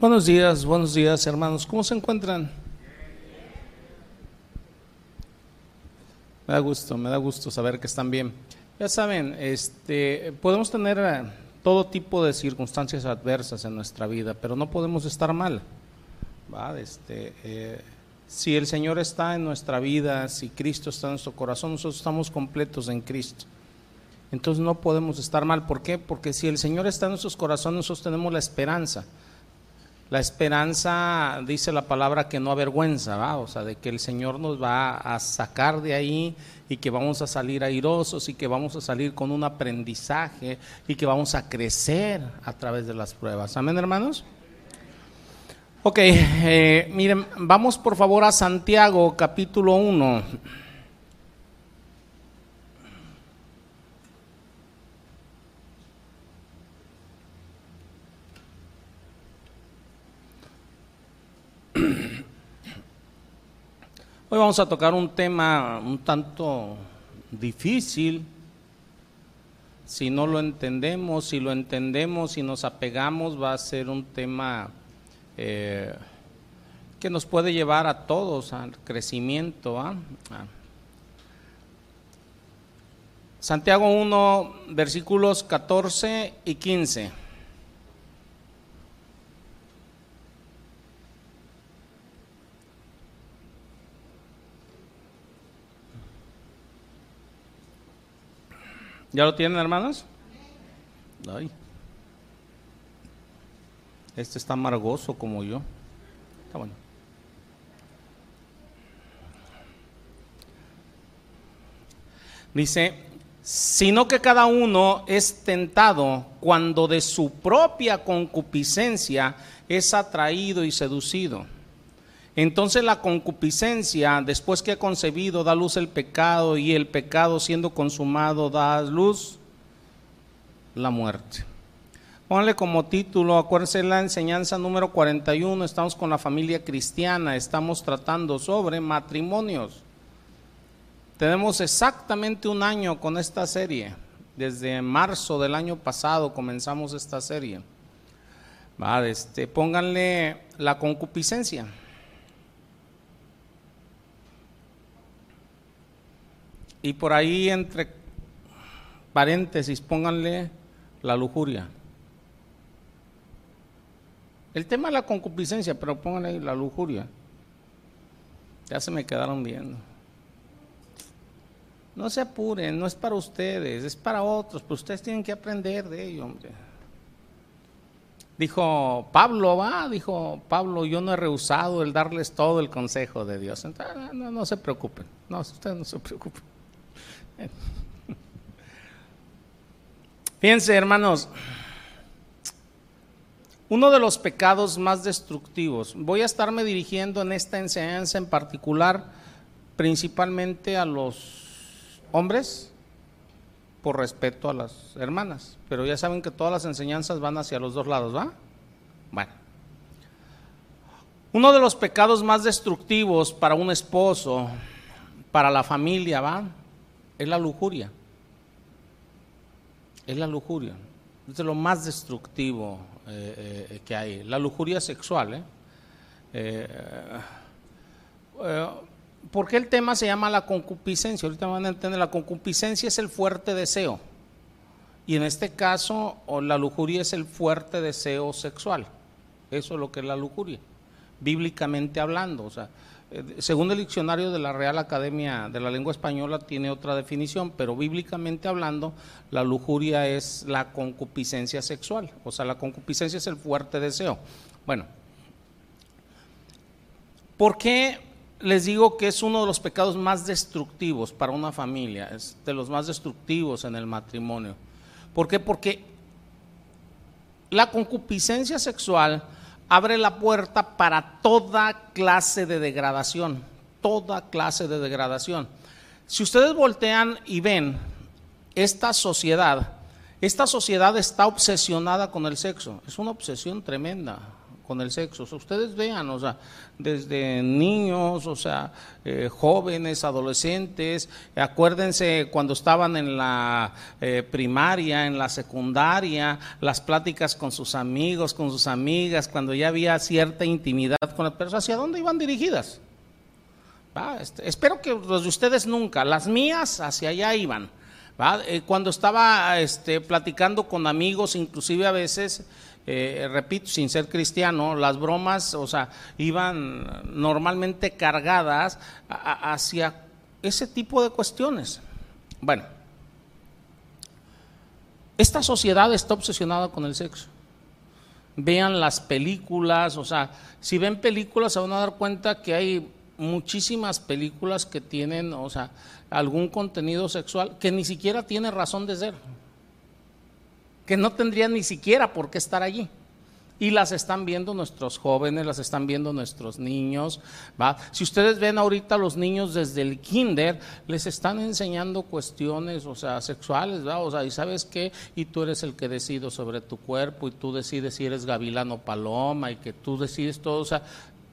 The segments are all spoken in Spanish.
Buenos días, buenos días hermanos. ¿Cómo se encuentran? Me da gusto, me da gusto saber que están bien. Ya saben, este, podemos tener eh, todo tipo de circunstancias adversas en nuestra vida, pero no podemos estar mal. Este, eh, si el Señor está en nuestra vida, si Cristo está en nuestro corazón, nosotros estamos completos en Cristo. Entonces no podemos estar mal. ¿Por qué? Porque si el Señor está en nuestros corazones, nosotros tenemos la esperanza. La esperanza, dice la palabra, que no avergüenza, ¿va? o sea, de que el Señor nos va a sacar de ahí y que vamos a salir airosos y que vamos a salir con un aprendizaje y que vamos a crecer a través de las pruebas. Amén, hermanos. Ok, eh, miren, vamos por favor a Santiago capítulo 1. Hoy vamos a tocar un tema un tanto difícil. Si no lo entendemos, si lo entendemos y nos apegamos, va a ser un tema eh, que nos puede llevar a todos al crecimiento. ¿ah? Ah. Santiago 1, versículos 14 y 15. ¿Ya lo tienen, hermanos? Ay. Este está amargoso como yo. Está bueno. Dice, sino que cada uno es tentado cuando de su propia concupiscencia es atraído y seducido. Entonces la concupiscencia, después que ha concebido, da luz el pecado y el pecado siendo consumado da luz la muerte. Pónganle como título, acuérdense la enseñanza número 41, estamos con la familia cristiana, estamos tratando sobre matrimonios. Tenemos exactamente un año con esta serie, desde marzo del año pasado comenzamos esta serie. Este, pónganle la concupiscencia. Y por ahí entre paréntesis pónganle la lujuria. El tema es la concupiscencia, pero pónganle la lujuria. Ya se me quedaron viendo. No se apuren, no es para ustedes, es para otros, pero ustedes tienen que aprender de ello, hombre. Dijo Pablo, va, dijo Pablo, yo no he rehusado el darles todo el consejo de Dios. Entonces, no, no se preocupen, no, ustedes no se preocupen. Fíjense, hermanos, uno de los pecados más destructivos, voy a estarme dirigiendo en esta enseñanza en particular principalmente a los hombres por respeto a las hermanas, pero ya saben que todas las enseñanzas van hacia los dos lados, ¿va? Bueno. Uno de los pecados más destructivos para un esposo, para la familia, ¿va? Es la lujuria. Es la lujuria. Es lo más destructivo eh, eh, que hay. La lujuria sexual. ¿eh? por qué el tema se llama la concupiscencia? Ahorita van a entender, la concupiscencia es el fuerte deseo. Y en este caso, la lujuria es el fuerte deseo sexual. Eso es lo que es la lujuria, bíblicamente hablando. O sea, según el diccionario de la Real Academia de la Lengua Española tiene otra definición, pero bíblicamente hablando, la lujuria es la concupiscencia sexual, o sea, la concupiscencia es el fuerte deseo. Bueno, ¿por qué les digo que es uno de los pecados más destructivos para una familia? Es de los más destructivos en el matrimonio. ¿Por qué? Porque la concupiscencia sexual abre la puerta para toda clase de degradación, toda clase de degradación. Si ustedes voltean y ven esta sociedad, esta sociedad está obsesionada con el sexo, es una obsesión tremenda con el sexo. ustedes vean, o sea, desde niños, o sea, eh, jóvenes, adolescentes, acuérdense cuando estaban en la eh, primaria, en la secundaria, las pláticas con sus amigos, con sus amigas, cuando ya había cierta intimidad con las personas, ¿hacia dónde iban dirigidas? Este, espero que los de ustedes nunca, las mías hacia allá iban. Eh, cuando estaba este, platicando con amigos, inclusive a veces, eh, repito, sin ser cristiano, las bromas, o sea, iban normalmente cargadas hacia ese tipo de cuestiones. Bueno, esta sociedad está obsesionada con el sexo. Vean las películas, o sea, si ven películas se van a dar cuenta que hay muchísimas películas que tienen, o sea, algún contenido sexual que ni siquiera tiene razón de ser, que no tendría ni siquiera por qué estar allí. Y las están viendo nuestros jóvenes, las están viendo nuestros niños. ¿va? Si ustedes ven ahorita los niños desde el kinder, les están enseñando cuestiones, o sea, sexuales, ¿va? O sea, y sabes qué, y tú eres el que decide sobre tu cuerpo, y tú decides si eres gavilano o paloma, y que tú decides todo, o sea,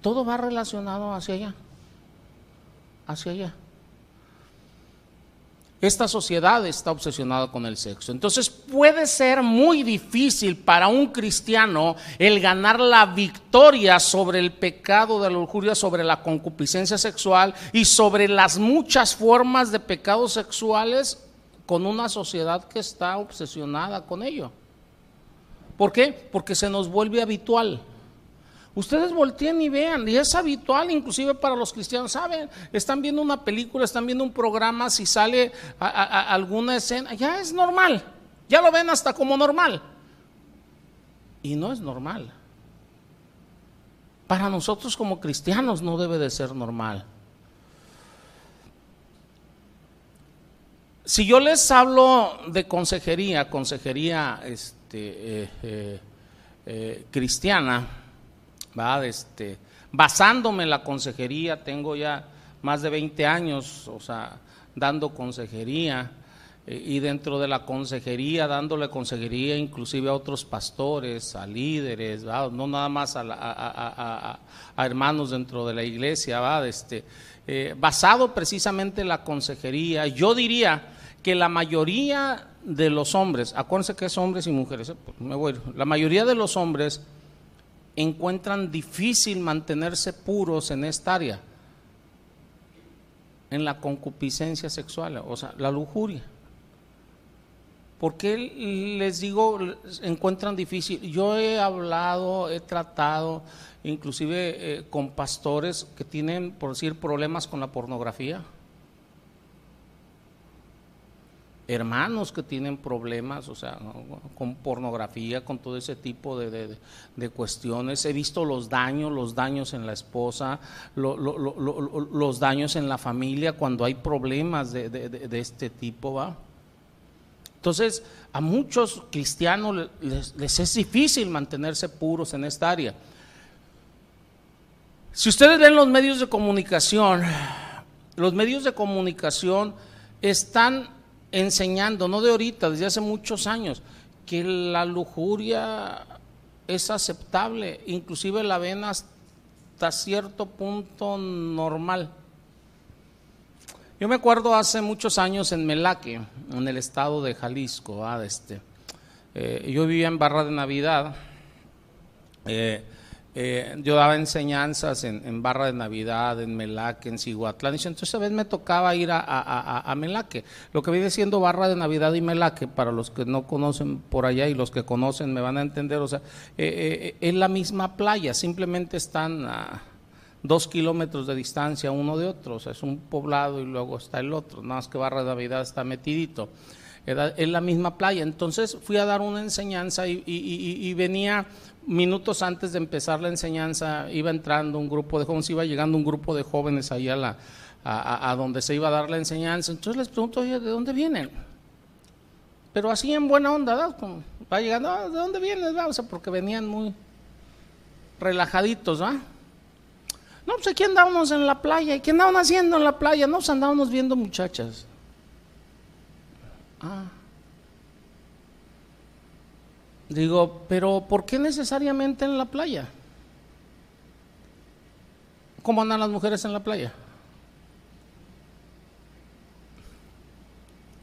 todo va relacionado hacia allá hacia allá. Esta sociedad está obsesionada con el sexo. Entonces puede ser muy difícil para un cristiano el ganar la victoria sobre el pecado de la lujuria, sobre la concupiscencia sexual y sobre las muchas formas de pecados sexuales con una sociedad que está obsesionada con ello. ¿Por qué? Porque se nos vuelve habitual. Ustedes volteen y vean, y es habitual inclusive para los cristianos, ¿saben? Están viendo una película, están viendo un programa, si sale alguna escena, ya es normal, ya lo ven hasta como normal. Y no es normal. Para nosotros como cristianos no debe de ser normal. Si yo les hablo de consejería, consejería este, eh, eh, eh, cristiana, este, basándome en la consejería, tengo ya más de 20 años, o sea, dando consejería eh, y dentro de la consejería, dándole consejería inclusive a otros pastores, a líderes, no nada más a, hermanos dentro de la iglesia, este, eh, basado precisamente en la consejería, yo diría que la mayoría de los hombres, acuérdense que es hombres y mujeres, eh, pues me voy, la mayoría de los hombres encuentran difícil mantenerse puros en esta área, en la concupiscencia sexual, o sea, la lujuria. ¿Por qué les digo encuentran difícil? Yo he hablado, he tratado, inclusive eh, con pastores que tienen, por decir, problemas con la pornografía hermanos que tienen problemas, o sea, con pornografía, con todo ese tipo de, cuestiones. He visto los daños, los daños en la esposa, los daños en la familia cuando hay problemas de, este tipo, ¿va? Entonces, a muchos cristianos les, les es difícil mantenerse puros en esta área. Si ustedes ven los medios de comunicación, los medios de comunicación están enseñando, no de ahorita, desde hace muchos años, que la lujuria es aceptable, inclusive la ven hasta cierto punto normal. Yo me acuerdo hace muchos años en Melaque, en el estado de Jalisco, este, eh, yo vivía en Barra de Navidad, eh, eh, yo daba enseñanzas en, Barra de Navidad, en Melaque, en Cihuatlán. Entonces, a veces me tocaba ir a, a, Melaque. Lo que viene siendo Barra de Navidad y Melaque, para los que no conocen por allá y los que conocen me van a entender, o sea, eh, eh, es la misma playa, simplemente están a dos kilómetros de distancia uno de otro. O sea, es un poblado y luego está el otro. Nada más que Barra de Navidad está metidito. Es la misma playa. Entonces fui a dar una enseñanza y venía minutos antes de empezar la enseñanza iba entrando un grupo de jóvenes, iba llegando un grupo de jóvenes ahí a, la, a, donde se iba a dar la enseñanza. Entonces les pregunto, oye, ¿de dónde vienen? Pero así en buena onda, va llegando, ah, ¿de dónde vienen? O sea, porque venían muy relajaditos, ¿va? No, pues aquí andábamos en la playa. ¿Y qué andaban haciendo en la playa? No, pues andábamos viendo muchachas. Ah. Digo, pero ¿por qué necesariamente en la playa? ¿Cómo andan las mujeres en la playa?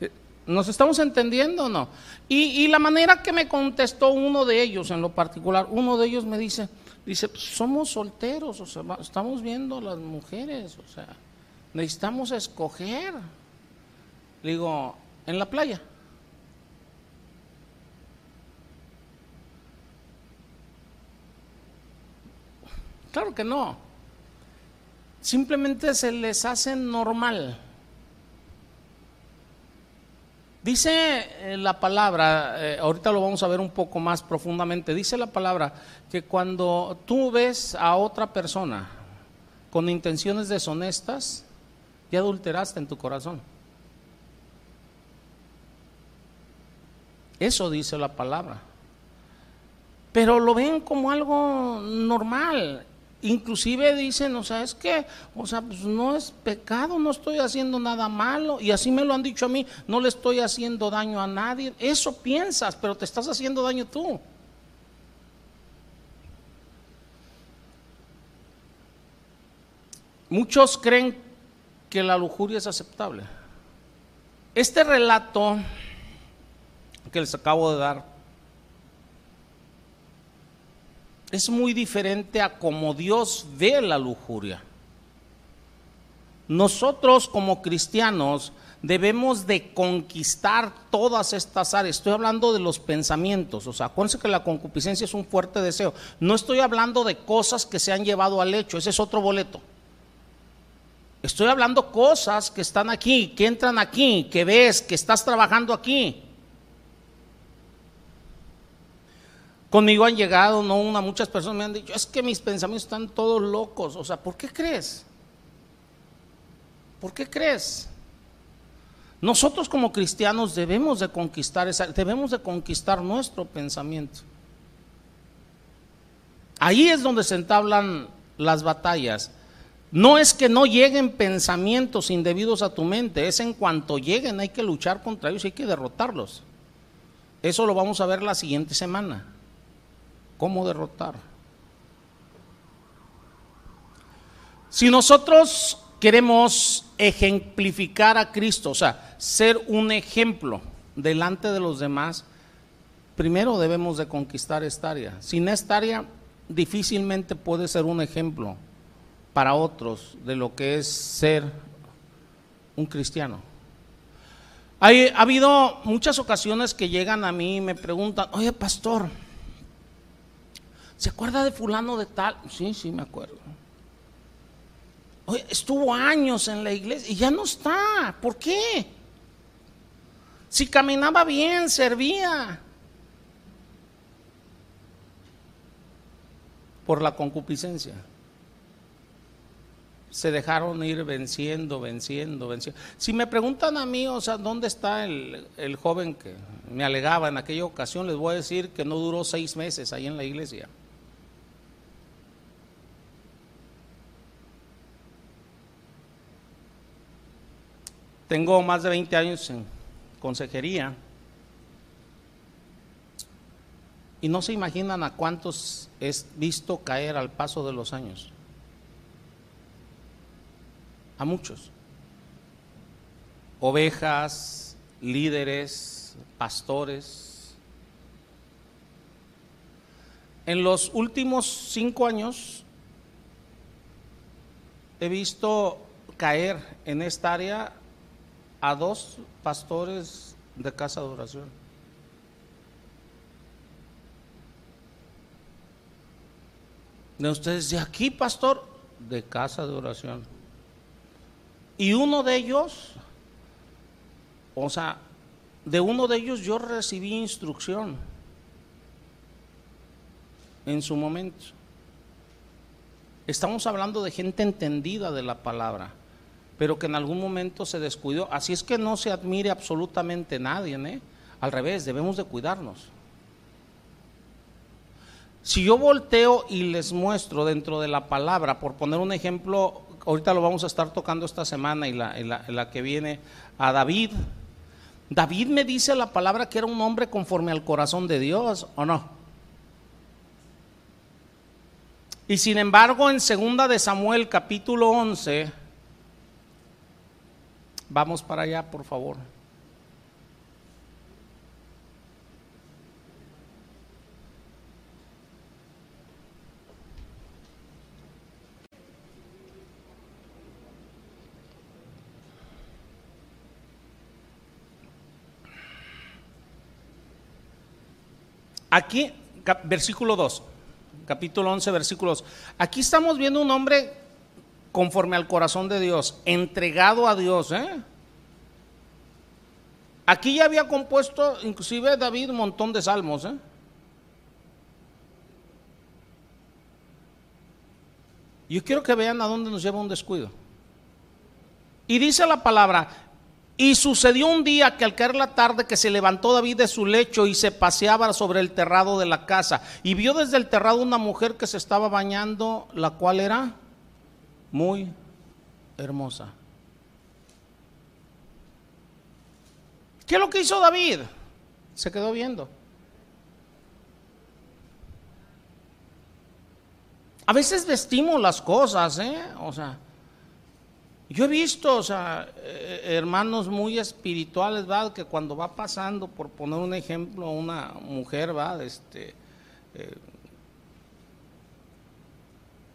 Eh, ¿Nos estamos entendiendo o no? Y, la manera que me contestó uno de ellos en lo particular, uno de ellos me dice, dice, pues, somos solteros, o sea, estamos viendo a las mujeres, o sea, necesitamos escoger. Le digo, en la playa. Claro que no. Simplemente se les hace normal. Dice eh, la palabra, eh, ahorita lo vamos a ver un poco más profundamente, dice la palabra que cuando tú ves a otra persona con intenciones deshonestas, ya adulteraste en tu corazón. Eso dice la palabra. Pero lo ven como algo normal. Inclusive dicen, o sea, es que, o sea, pues no es pecado, no estoy haciendo nada malo. Y así me lo han dicho a mí, no le estoy haciendo daño a nadie. Eso piensas, pero te estás haciendo daño tú. Muchos creen que la lujuria es aceptable. Este relato que les acabo de dar es muy diferente a como Dios ve la lujuria. Nosotros como cristianos debemos de conquistar todas estas áreas. Estoy hablando de los pensamientos, o sea, acuérdense que la concupiscencia es un fuerte deseo. No estoy hablando de cosas que se han llevado al hecho, ese es otro boleto. Estoy hablando cosas que están aquí, que entran aquí, que ves, que estás trabajando aquí. Conmigo han llegado, no una, muchas personas me han dicho, es que mis pensamientos están todos locos. O sea, ¿por qué crees? ¿Por qué crees? Nosotros como cristianos debemos de conquistar esa, debemos de conquistar nuestro pensamiento. Ahí es donde se entablan las batallas. No es que no lleguen pensamientos indebidos a tu mente, es en cuanto lleguen hay que luchar contra ellos, hay que derrotarlos. Eso lo vamos a ver la siguiente semana cómo derrotar. Si nosotros queremos ejemplificar a Cristo, o sea, ser un ejemplo delante de los demás, primero debemos de conquistar esta área. Sin esta área difícilmente puede ser un ejemplo para otros de lo que es ser un cristiano. Hay, ha habido muchas ocasiones que llegan a mí y me preguntan, oye pastor, ¿Se acuerda de fulano de tal? Sí, sí, me acuerdo. Estuvo años en la iglesia y ya no está. ¿Por qué? Si caminaba bien, servía. Por la concupiscencia. Se dejaron ir venciendo, venciendo, venciendo. Si me preguntan a mí, o sea, ¿dónde está el, el joven que me alegaba en aquella ocasión? Les voy a decir que no duró seis meses ahí en la iglesia. Tengo más de 20 años en consejería y no se imaginan a cuántos he visto caer al paso de los años. A muchos. Ovejas, líderes, pastores. En los últimos cinco años he visto caer en esta área a dos pastores de casa de oración. De ustedes, de aquí, pastor, de casa de oración. Y uno de ellos, o sea, de uno de ellos yo recibí instrucción en su momento. Estamos hablando de gente entendida de la palabra pero que en algún momento se descuidó. Así es que no se admire absolutamente nadie, ¿eh? Al revés, debemos de cuidarnos. Si yo volteo y les muestro dentro de la palabra, por poner un ejemplo, ahorita lo vamos a estar tocando esta semana y la, la que viene, a David. David me dice la palabra que era un hombre conforme al corazón de Dios, ¿o no? Y sin embargo, en segunda de Samuel capítulo 11, vamos para allá, por favor. Aquí, versículo 2, capítulo 11, versículos. Aquí estamos viendo un hombre conforme al corazón de Dios, entregado a Dios. ¿eh? Aquí ya había compuesto, inclusive David, un montón de salmos. ¿eh? Yo quiero que vean a dónde nos lleva un descuido. Y dice la palabra, y sucedió un día que al caer la tarde que se levantó David de su lecho y se paseaba sobre el terrado de la casa y vio desde el terrado una mujer que se estaba bañando, la cual era muy hermosa. ¿Qué es lo que hizo David? Se quedó viendo. A veces vestimos las cosas, ¿eh? O sea, yo he visto, o sea, eh, hermanos muy espirituales, ¿verdad? Que cuando va pasando, por poner un ejemplo, una mujer, ¿verdad? Este, eh,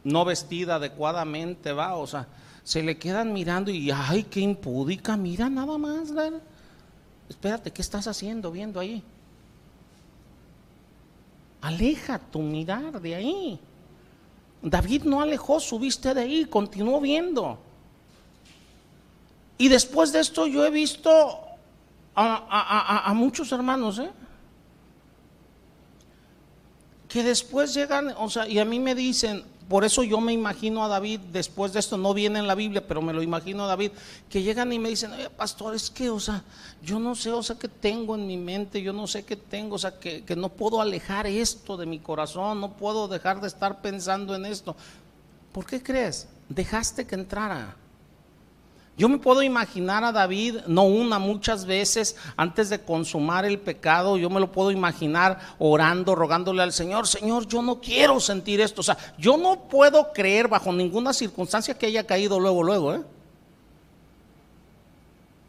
no vestida adecuadamente, ¿va? O sea, se le quedan mirando y, ay, qué impúdica, mira nada más, ¿verdad? Espérate, ¿qué estás haciendo viendo ahí? Aleja tu mirar de ahí. David no alejó su vista de ahí, continuó viendo. Y después de esto yo he visto a, muchos hermanos, ¿eh? que después llegan, o sea, y a mí me dicen, por eso yo me imagino a David, después de esto no viene en la Biblia, pero me lo imagino a David, que llegan y me dicen, oye, pastor, es que, o sea, yo no sé, o sea, qué tengo en mi mente, yo no sé qué tengo, o sea, que, que no puedo alejar esto de mi corazón, no puedo dejar de estar pensando en esto. ¿Por qué crees? Dejaste que entrara. Yo me puedo imaginar a David, no una, muchas veces, antes de consumar el pecado, yo me lo puedo imaginar orando, rogándole al Señor, Señor, yo no quiero sentir esto. O sea, yo no puedo creer bajo ninguna circunstancia que haya caído luego, luego, ¿eh?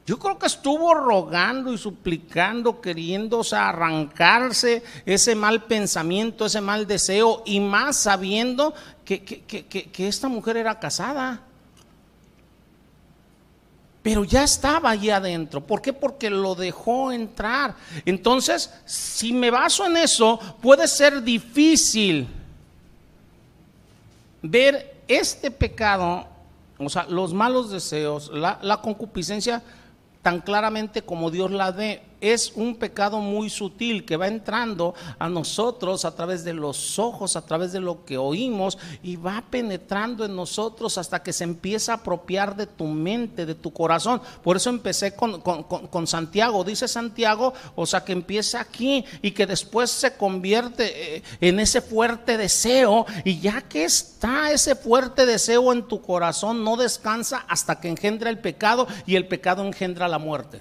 Yo creo que estuvo rogando y suplicando, queriendo arrancarse ese mal pensamiento, ese mal deseo, y más sabiendo que, que esta mujer era casada pero ya estaba allí adentro. ¿Por qué? Porque lo dejó entrar. Entonces, si me baso en eso, puede ser difícil ver este pecado, o sea, los malos deseos, la, la concupiscencia, tan claramente como Dios la ve es un pecado muy sutil que va entrando a nosotros a través de los ojos, a través de lo que oímos y va penetrando en nosotros hasta que se empieza a apropiar de tu mente, de tu corazón. Por eso empecé con, con, Santiago, dice Santiago, o sea que empieza aquí y que después se convierte eh, en ese fuerte deseo y ya que está ese fuerte deseo en tu corazón, no descansa hasta que engendra el pecado y el pecado engendra la muerte.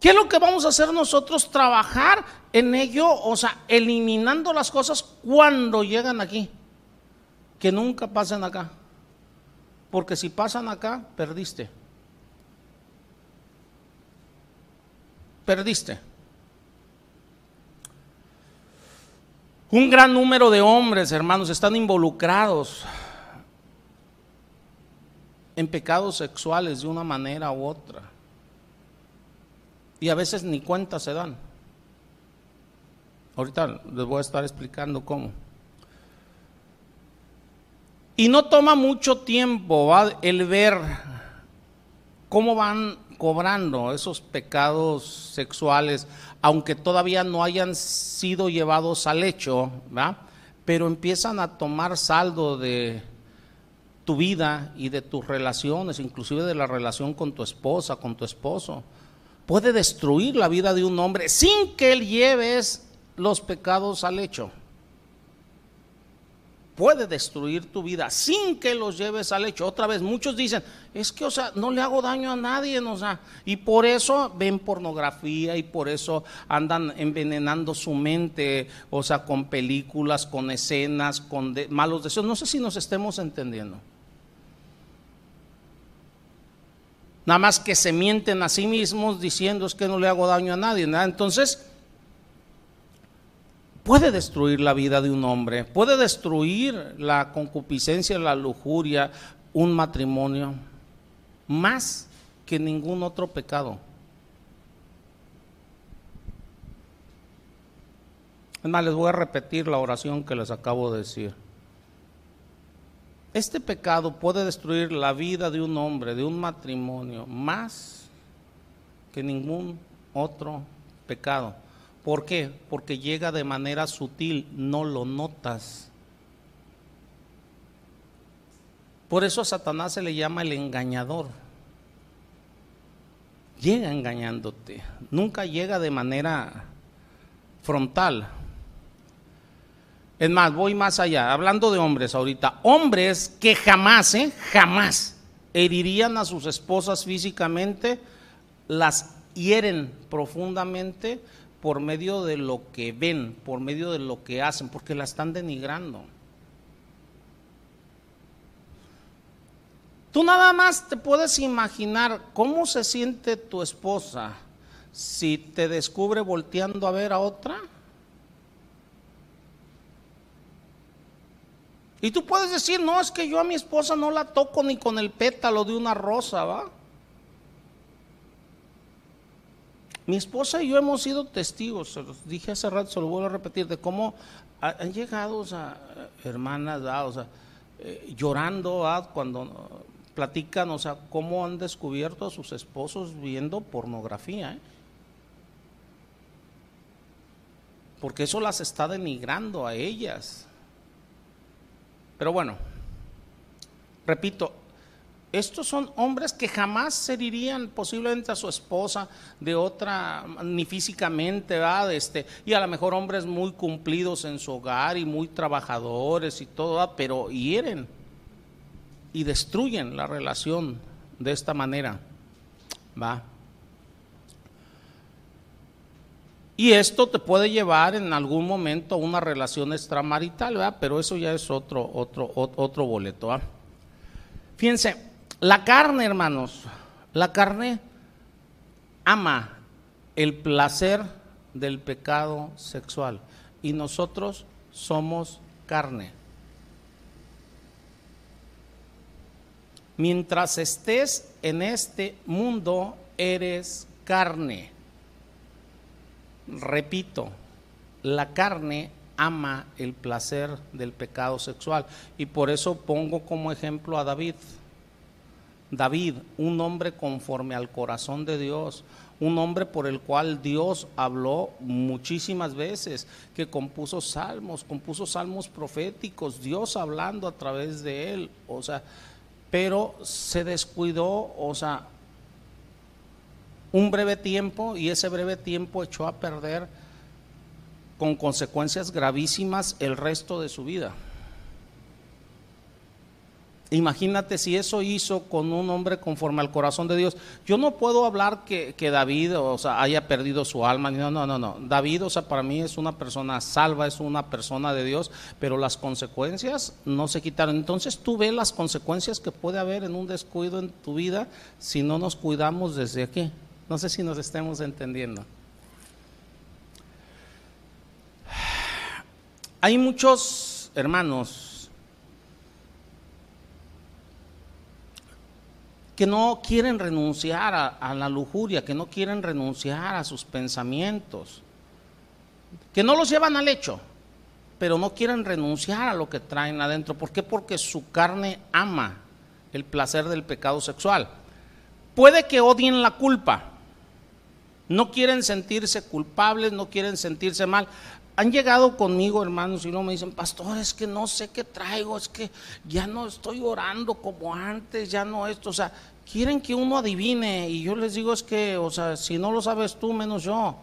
¿Qué es lo que vamos a hacer nosotros? Trabajar en ello, o sea, eliminando las cosas cuando llegan aquí. Que nunca pasen acá. Porque si pasan acá, perdiste. Perdiste. Un gran número de hombres, hermanos, están involucrados en pecados sexuales de una manera u otra. Y a veces ni cuenta se dan. Ahorita les voy a estar explicando cómo. Y no toma mucho tiempo el ver cómo van cobrando esos pecados sexuales, aunque todavía no hayan sido llevados al hecho, pero empiezan a tomar saldo de tu vida y de tus relaciones, inclusive de la relación con tu esposa, con tu esposo puede destruir la vida de un hombre sin que él lleves los pecados al hecho. puede destruir tu vida sin que los lleves al hecho. Otra vez, muchos dicen, es que, o sea, no le hago daño a nadie, o sea, y por eso ven pornografía y por eso andan envenenando su mente, o sea, con películas, con escenas, con malos deseos. No sé si nos estemos entendiendo. Nada más que se mienten a sí mismos diciendo es que no le hago daño a nadie. ¿nada? Entonces, puede destruir la vida de un hombre, puede destruir la concupiscencia, la lujuria, un matrimonio, más que ningún otro pecado. Es más, les voy a repetir la oración que les acabo de decir. Este pecado puede destruir la vida de un hombre, de un matrimonio, más que ningún otro pecado. ¿Por qué? Porque llega de manera sutil, no lo notas. Por eso a Satanás se le llama el engañador. Llega engañándote, nunca llega de manera frontal. Es más, voy más allá, hablando de hombres ahorita, hombres que jamás, ¿eh? jamás herirían a sus esposas físicamente, las hieren profundamente, por medio de lo que ven, por medio de lo que hacen, porque la están denigrando. Tú nada más te puedes imaginar cómo se siente tu esposa si te descubre volteando a ver a otra. Y tú puedes decir, no, es que yo a mi esposa no la toco ni con el pétalo de una rosa, ¿va? Mi esposa y yo hemos sido testigos, se los dije hace rato, se lo vuelvo a repetir, de cómo han llegado hermanas, o sea, eh, llorando cuando platican, o sea, cómo han descubierto a sus esposos viendo pornografía. ¿eh? Porque eso las está denigrando a ellas. Pero bueno, repito, estos son hombres que jamás se dirían posiblemente a su esposa de otra, ni físicamente, ¿verdad? Este, y a lo mejor hombres muy cumplidos en su hogar y muy trabajadores y todo, pero hieren y destruyen la relación de esta manera, ¿va? Y esto te puede llevar en algún momento a una relación extramarital, ¿verdad? Pero eso ya es otro, otro, otro boleto, ¿va? Fíjense, la carne, hermanos, la carne ama el placer del pecado sexual y nosotros somos carne. Mientras estés en este mundo, eres carne. Repito, la carne ama el placer del pecado sexual y por eso pongo como ejemplo a David. David, un hombre conforme al corazón de Dios, un hombre por el cual Dios habló muchísimas veces, que compuso salmos, compuso salmos proféticos, Dios hablando a través de él, o sea, pero se descuidó, o sea, un breve tiempo y ese breve tiempo echó a perder con consecuencias gravísimas el resto de su vida. Imagínate si eso hizo con un hombre conforme al corazón de Dios. Yo no puedo hablar que, David o sea, haya perdido su alma. No, no, no, no. David, o sea, para mí es una persona salva, es una persona de Dios, pero las consecuencias no se quitaron. Entonces tú ves las consecuencias que puede haber en un descuido en tu vida si no nos cuidamos desde aquí. No sé si nos estemos entendiendo. Hay muchos hermanos que no quieren renunciar a, la lujuria, que no quieren renunciar a sus pensamientos, que no los llevan al hecho, pero no quieren renunciar a lo que traen adentro. ¿Por qué? Porque su carne ama el placer del pecado sexual. Puede que odien la culpa, no quieren sentirse culpables, no quieren sentirse mal. Han llegado conmigo, hermanos, y no me dicen, pastor, es que no sé qué traigo, es que ya no estoy orando como antes, ya no esto, o sea, quieren que uno adivine, y yo les digo, es que, o sea, si no lo sabes tú, menos yo.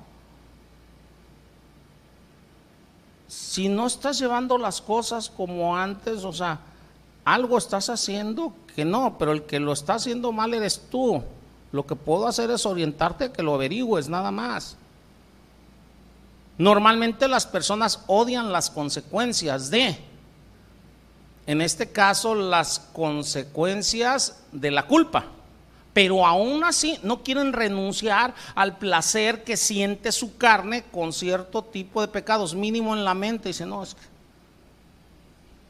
si no estás llevando las cosas como antes, o sea, algo estás haciendo que no, pero el que lo está haciendo mal eres tú. Lo que puedo hacer es orientarte a que lo averigües, nada más. Normalmente las personas odian las consecuencias de, en este caso, las consecuencias de la culpa. Pero aún así no quieren renunciar al placer que siente su carne con cierto tipo de pecados, mínimo en la mente. Dice, no, es que...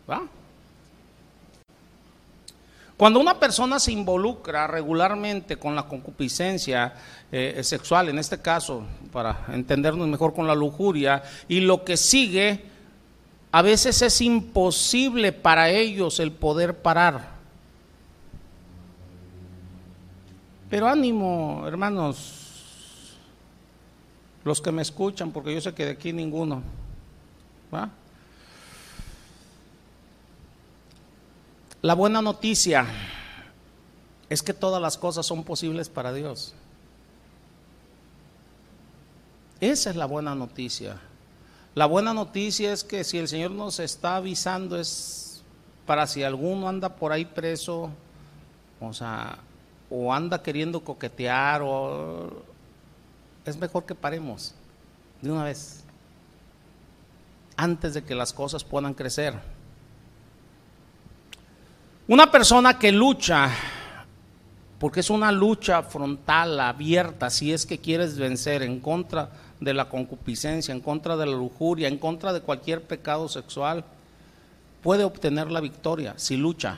¿Va? Cuando una persona se involucra regularmente con la concupiscencia eh, sexual, en este caso, para entendernos mejor con la lujuria, y lo que sigue, a veces es imposible para ellos el poder parar. Pero ánimo, hermanos, los que me escuchan, porque yo sé que de aquí ninguno. ¿va? La buena noticia es que todas las cosas son posibles para Dios. Esa es la buena noticia. La buena noticia es que si el Señor nos está avisando es para si alguno anda por ahí preso, o sea, o anda queriendo coquetear, o es mejor que paremos de una vez, antes de que las cosas puedan crecer. Una persona que lucha, porque es una lucha frontal, abierta, si es que quieres vencer en contra de la concupiscencia, en contra de la lujuria, en contra de cualquier pecado sexual, puede obtener la victoria si lucha.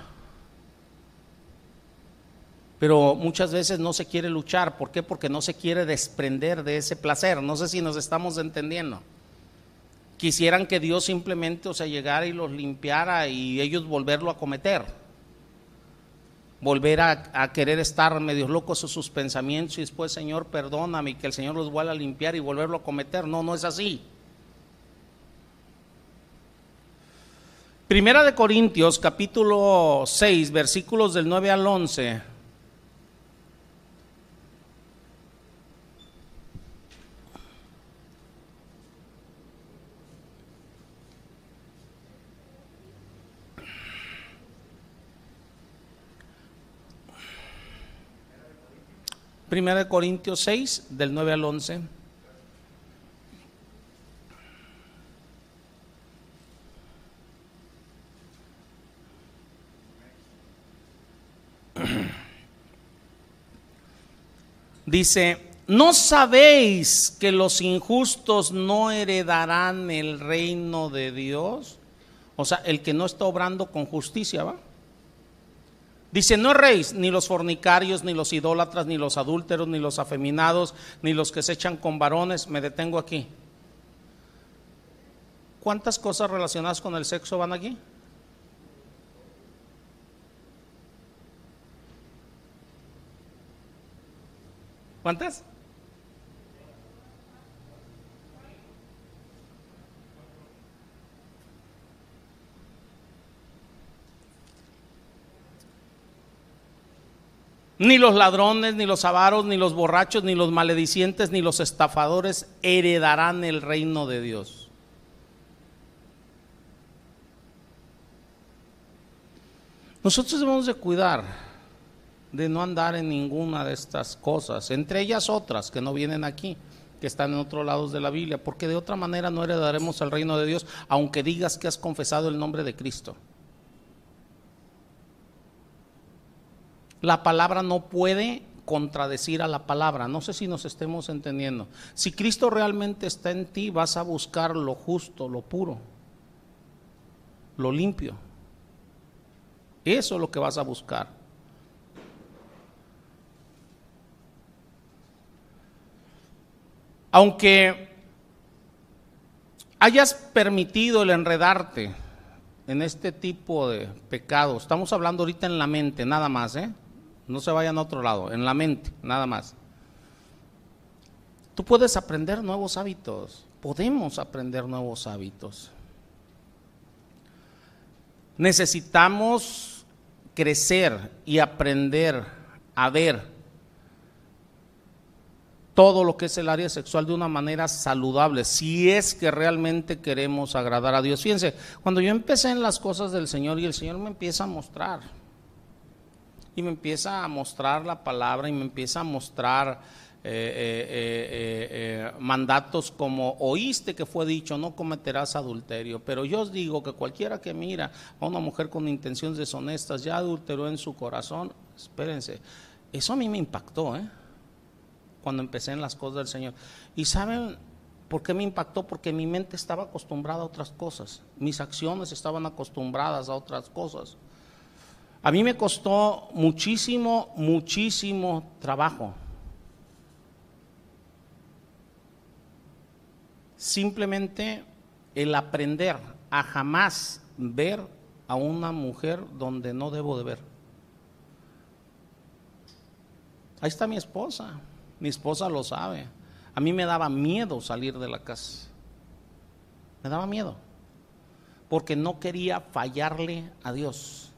Pero muchas veces no se quiere luchar. ¿Por qué? Porque no se quiere desprender de ese placer. No sé si nos estamos entendiendo. Quisieran que Dios simplemente, o sea, llegara y los limpiara y ellos volverlo a cometer volver a, querer estar medios locos en sus pensamientos y después, Señor, perdóname, y que el Señor los vuelva a limpiar y volverlo a cometer. No, no es así. Primera de Corintios, capítulo 6, versículos del 9 al 11. Primera de Corintios 6, del 9 al 11. Dice, ¿no sabéis que los injustos no heredarán el reino de Dios? O sea, el que no está obrando con justicia, ¿va? Dice, no erréis ni los fornicarios, ni los idólatras, ni los adúlteros, ni los afeminados, ni los que se echan con varones. Me detengo aquí. ¿Cuántas cosas relacionadas con el sexo van aquí? ¿Cuántas? Ni los ladrones, ni los avaros, ni los borrachos, ni los maledicientes, ni los estafadores heredarán el reino de Dios. Nosotros debemos de cuidar de no andar en ninguna de estas cosas, entre ellas otras que no vienen aquí, que están en otros lados de la Biblia, porque de otra manera no heredaremos el reino de Dios, aunque digas que has confesado el nombre de Cristo. La palabra no puede contradecir a la palabra. No sé si nos estemos entendiendo. Si Cristo realmente está en ti, vas a buscar lo justo, lo puro, lo limpio. Eso es lo que vas a buscar. Aunque hayas permitido el enredarte en este tipo de pecado, estamos hablando ahorita en la mente, nada más, ¿eh? No se vayan a otro lado, en la mente, nada más. Tú puedes aprender nuevos hábitos, podemos aprender nuevos hábitos. Necesitamos crecer y aprender a ver todo lo que es el área sexual de una manera saludable, si es que realmente queremos agradar a Dios. Fíjense, cuando yo empecé en las cosas del Señor y el Señor me empieza a mostrar, y me empieza a mostrar la palabra y me empieza a mostrar eh, eh, eh, mandatos como oíste que fue dicho, no cometerás adulterio. Pero yo os digo que cualquiera que mira a una mujer con intenciones deshonestas ya adulteró en su corazón, espérense, eso a mí me impactó, ¿eh? cuando empecé en las cosas del Señor. ¿Y saben por qué me impactó? Porque mi mente estaba acostumbrada a otras cosas, mis acciones estaban acostumbradas a otras cosas. A mí me costó muchísimo, muchísimo trabajo. Simplemente el aprender a jamás ver a una mujer donde no debo de ver. Ahí está mi esposa. Mi esposa lo sabe. A mí me daba miedo salir de la casa. Me daba miedo. Porque no quería fallarle a Dios.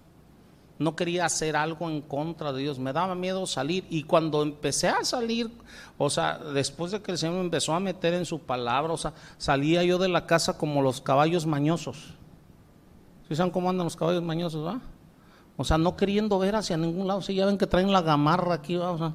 No quería hacer algo en contra de Dios. Me daba miedo salir. Y cuando empecé a salir, o sea, después de que el Señor me empezó a meter en su palabra, o sea, salía yo de la casa como los caballos mañosos. ¿Sí saben cómo andan los caballos mañosos, va? O sea, no queriendo ver hacia ningún lado. Si ya ven que traen la gamarra aquí, ¿va? O sea,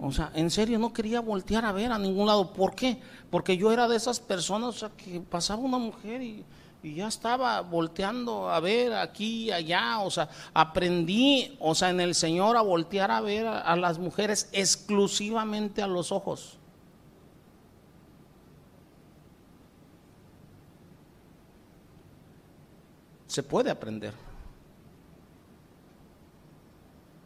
o sea, en serio no quería voltear a ver a ningún lado. ¿Por qué? Porque yo era de esas personas que pasaba una mujer y, ya estaba volteando a ver aquí y allá. O sea, aprendí, o sea, en el Señor a voltear a ver a las mujeres exclusivamente a los ojos. Se puede aprender.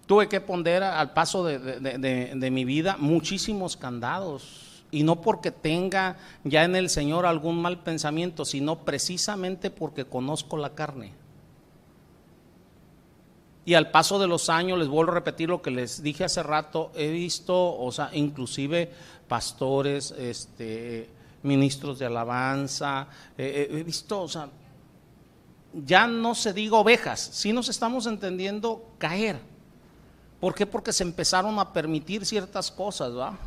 Tuve que poner al paso de, mi vida muchísimos candados. Y no porque tenga ya en el Señor algún mal pensamiento, sino precisamente porque conozco la carne. Y al paso de los años, les vuelvo a repetir lo que les dije hace rato, he visto, o sea, inclusive pastores, este, ministros de alabanza, eh, eh, he visto, o sea, ya no se diga ovejas, si nos estamos entendiendo caer ¿Por qué? Porque se empezaron a permitir ciertas cosas, ¿va?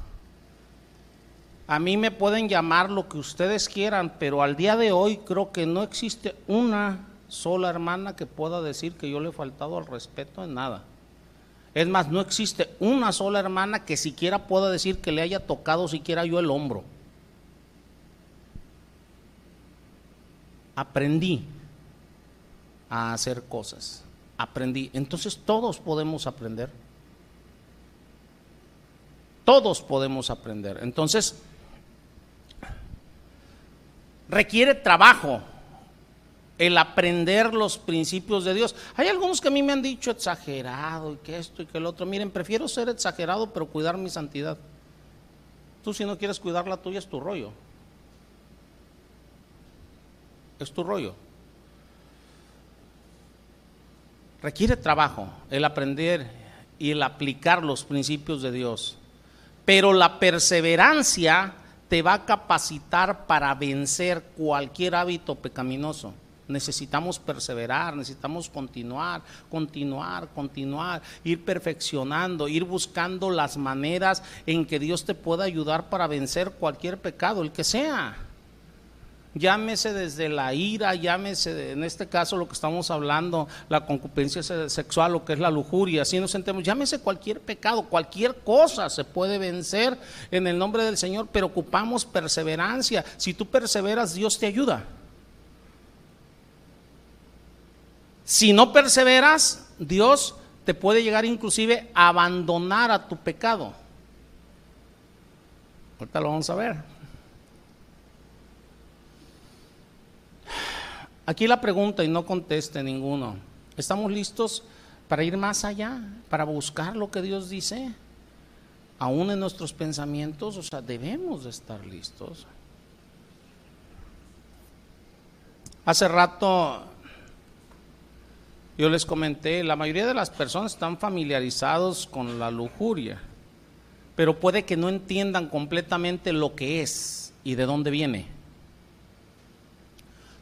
A mí me pueden llamar lo que ustedes quieran, pero al día de hoy creo que no existe una sola hermana que pueda decir que yo le he faltado al respeto en nada. Es más, no existe una sola hermana que siquiera pueda decir que le haya tocado siquiera yo el hombro. Aprendí a hacer cosas aprendí. Entonces todos podemos aprender. Todos podemos aprender. Entonces, requiere trabajo el aprender los principios de Dios. Hay algunos que a mí me han dicho exagerado y que esto y que el otro. Miren, prefiero ser exagerado pero cuidar mi santidad. Tú si no quieres cuidar la tuya es tu rollo. Es tu rollo. Requiere trabajo el aprender y el aplicar los principios de Dios. Pero la perseverancia te va a capacitar para vencer cualquier hábito pecaminoso. Necesitamos perseverar, necesitamos continuar, continuar, continuar, ir perfeccionando, ir buscando las maneras en que Dios te pueda ayudar para vencer cualquier pecado, el que sea llámese desde la ira, llámese en este caso lo que estamos hablando, la concupiscencia sexual, lo que es la lujuria, así nos sentemos, llámese cualquier pecado, cualquier cosa se puede vencer en el nombre del Señor, pero ocupamos perseverancia. Si tú perseveras, Dios te ayuda. Si no perseveras, Dios te puede llegar inclusive a abandonar a tu pecado. Ahorita lo vamos a ver. Aquí la pregunta y no conteste ninguno. ¿Estamos listos para ir más allá, para buscar lo que Dios dice? Aún en nuestros pensamientos, o sea, debemos de estar listos. Hace rato yo les comenté, la mayoría de las personas están familiarizados con la lujuria, pero puede que no entiendan completamente lo que es y de dónde viene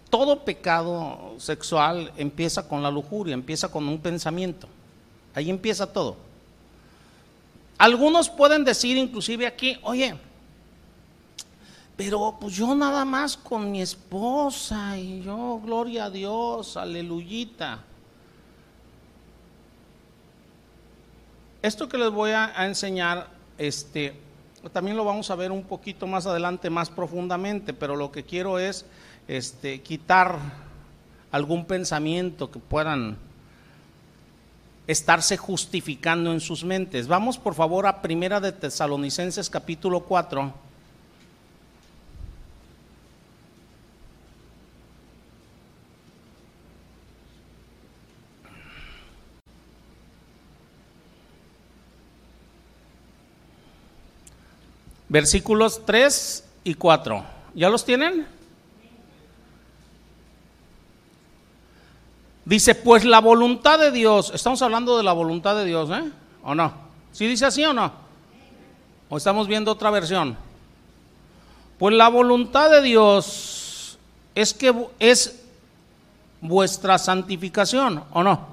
todo pecado sexual empieza con la lujuria, empieza con un pensamiento. Ahí empieza todo. Algunos pueden decir inclusive aquí, oye, pero pues yo nada más con mi esposa y yo, gloria a Dios, aleluyita. Esto que les voy a, enseñar, este, también lo vamos a ver un poquito más adelante, más profundamente, pero lo que quiero es este, quitar algún pensamiento que puedan estarse justificando en sus mentes. Vamos por favor a Primera de Tesalonicenses capítulo 4. Versículos 3 y 4. ¿Ya los tienen? Dice, pues la voluntad de Dios, estamos hablando de la voluntad de Dios, ¿eh? ¿O no? ¿Sí dice así o no? ¿O estamos viendo otra versión? Pues la voluntad de Dios es que es vuestra santificación, ¿o no?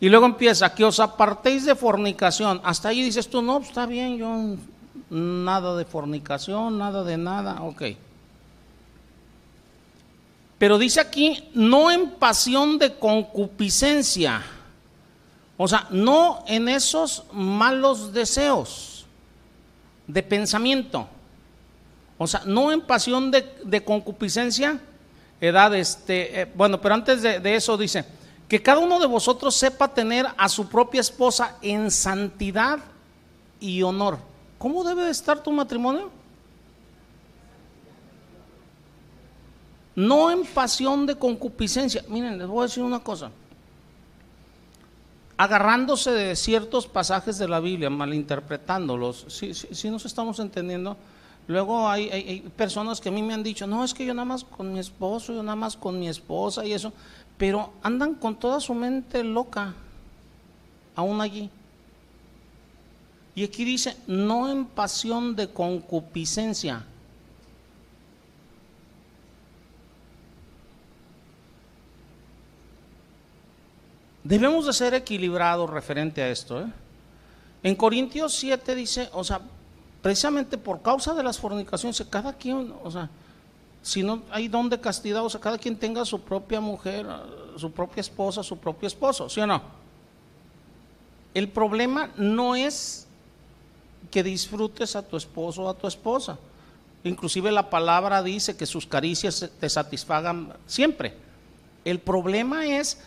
Y luego empieza, que os apartéis de fornicación. Hasta ahí dices tú, no, pues, está bien, yo nada de fornicación, nada de nada, ok. Pero dice aquí, no en pasión de concupiscencia. O sea, no en esos malos deseos de pensamiento. O sea, no en pasión de, concupiscencia, edad, este, eh, bueno, pero antes de, eso dice, que cada uno de vosotros sepa tener a su propia esposa en santidad y honor. ¿Cómo debe de estar tu matrimonio? No en pasión de concupiscencia. Miren, les voy a decir una cosa. Agarrándose de ciertos pasajes de la Biblia, malinterpretándolos, si, si, nos estamos entendiendo, luego hay, hay, personas que a mí me han dicho, no, es que yo nada más con mi esposo, yo nada más con mi esposa y eso, pero andan con toda su mente loca, aún allí. Y aquí dice, no en pasión de concupiscencia Debemos de ser equilibrados referente a esto. ¿eh? En Corintios 7 dice, o sea, precisamente por causa de las fornicaciones, cada quien, o sea, si no hay don de castidad, o sea, cada quien tenga su propia mujer, su propia esposa, su propio esposo, ¿sí o no? El problema no es que disfrutes a tu esposo o a tu esposa. Inclusive la palabra dice que sus caricias te satisfagan siempre. El problema es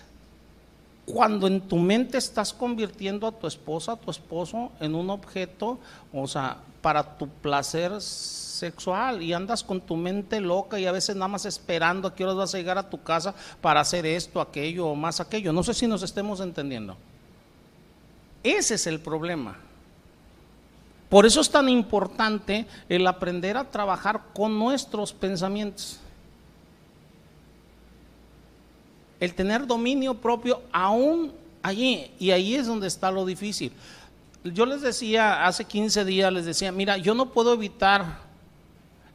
cuando en tu mente estás convirtiendo a tu esposa, a tu esposo en un objeto, o sea, para tu placer sexual y andas con tu mente loca y a veces nada más esperando a qué horas vas a llegar a tu casa para hacer esto, aquello o más aquello. No sé si nos estemos entendiendo. Ese es el problema. Por eso es tan importante el aprender a trabajar con nuestros pensamientos. El tener dominio propio aún allí, y ahí es donde está lo difícil. Yo les decía, hace 15 días les decía, mira, yo no puedo evitar,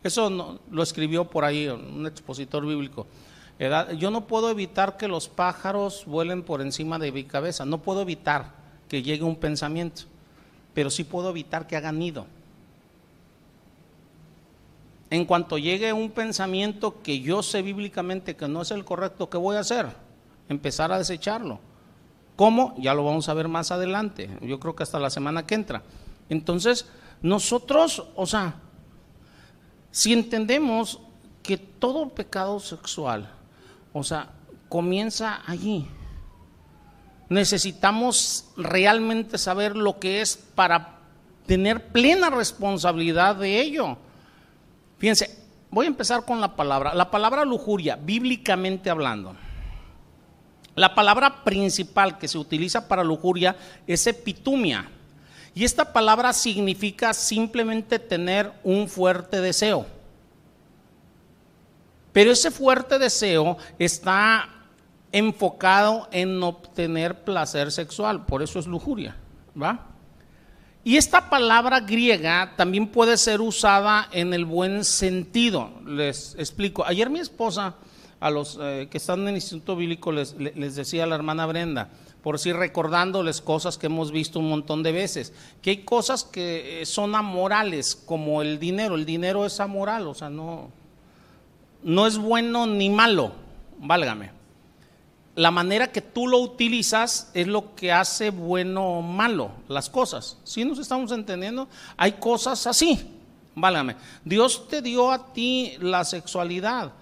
eso lo escribió por ahí un expositor bíblico, yo no puedo evitar que los pájaros vuelen por encima de mi cabeza, no puedo evitar que llegue un pensamiento, pero sí puedo evitar que hagan nido en cuanto llegue un pensamiento que yo sé bíblicamente que no es el correcto, ¿qué voy a hacer? Empezar a desecharlo. ¿Cómo? Ya lo vamos a ver más adelante. Yo creo que hasta la semana que entra. Entonces, nosotros, o sea, si entendemos que todo pecado sexual, o sea, comienza allí, necesitamos realmente saber lo que es para tener plena responsabilidad de ello. Fíjense, voy a empezar con la palabra. La palabra lujuria, bíblicamente hablando. La palabra principal que se utiliza para lujuria es epitumia. Y esta palabra significa simplemente tener un fuerte deseo. Pero ese fuerte deseo está enfocado en obtener placer sexual, por eso es lujuria, ¿va? Y esta palabra griega también puede ser usada en el buen sentido. Les explico. Ayer mi esposa a los eh, que están en el Instituto Bíblico, les, decía a la hermana Brenda, por decir recordándoles cosas que hemos visto un montón de veces, que hay cosas que eh, son amorales, como el dinero, el dinero es amoral, o sea, no, no es bueno ni malo, válgame. La manera que tú lo utilizas es lo que hace bueno o malo las cosas. Si nos estamos entendiendo? Hay cosas así, válgame. Dios te dio a ti la sexualidad.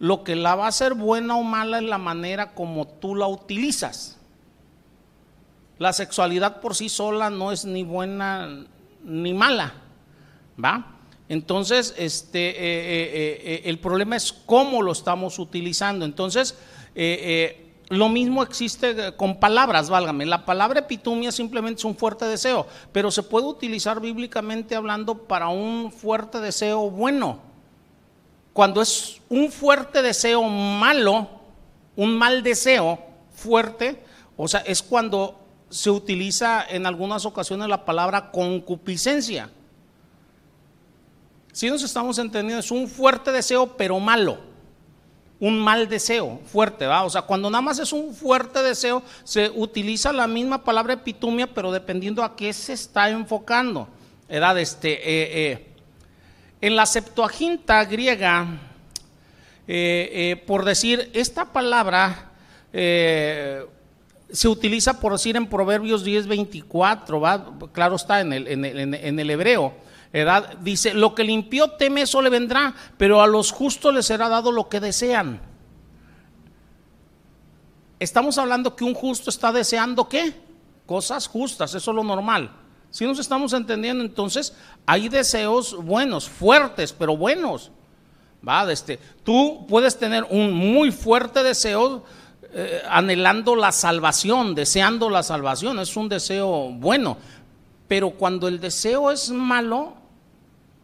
Lo que la va a hacer buena o mala es la manera como tú la utilizas. La sexualidad por sí sola no es ni buena ni mala, ¿va? Entonces, este, eh, eh, eh, el problema es cómo lo estamos utilizando. Entonces, lo mismo existe con palabras, válgame. La palabra epitumia simplemente es un fuerte deseo, pero se puede utilizar bíblicamente hablando para un fuerte deseo bueno. Cuando es un fuerte deseo malo, un mal deseo fuerte, o sea, es cuando se utiliza en algunas ocasiones la palabra concupiscencia. Si nos estamos entendiendo, es un fuerte deseo, pero malo. Un mal deseo, fuerte, ¿va? O sea, cuando nada más es un fuerte deseo, se utiliza la misma palabra epitumia, pero dependiendo a qué se está enfocando. Edad, este, eh, eh. En la Septuaginta griega, eh, por decir, esta palabra se utiliza por decir en Proverbios 10, 24, ¿va? claro está en el, en el, hebreo. Dice, lo que limpió teme, eso le vendrá, pero a los justos les será dado lo que desean. Estamos hablando que un justo está deseando qué? Cosas justas, eso es lo normal. Si nos estamos entendiendo, entonces hay deseos buenos, fuertes, pero buenos. ¿va? Este, tú puedes tener un muy fuerte deseo eh, anhelando la salvación, deseando la salvación, es un deseo bueno. Pero cuando el deseo es malo,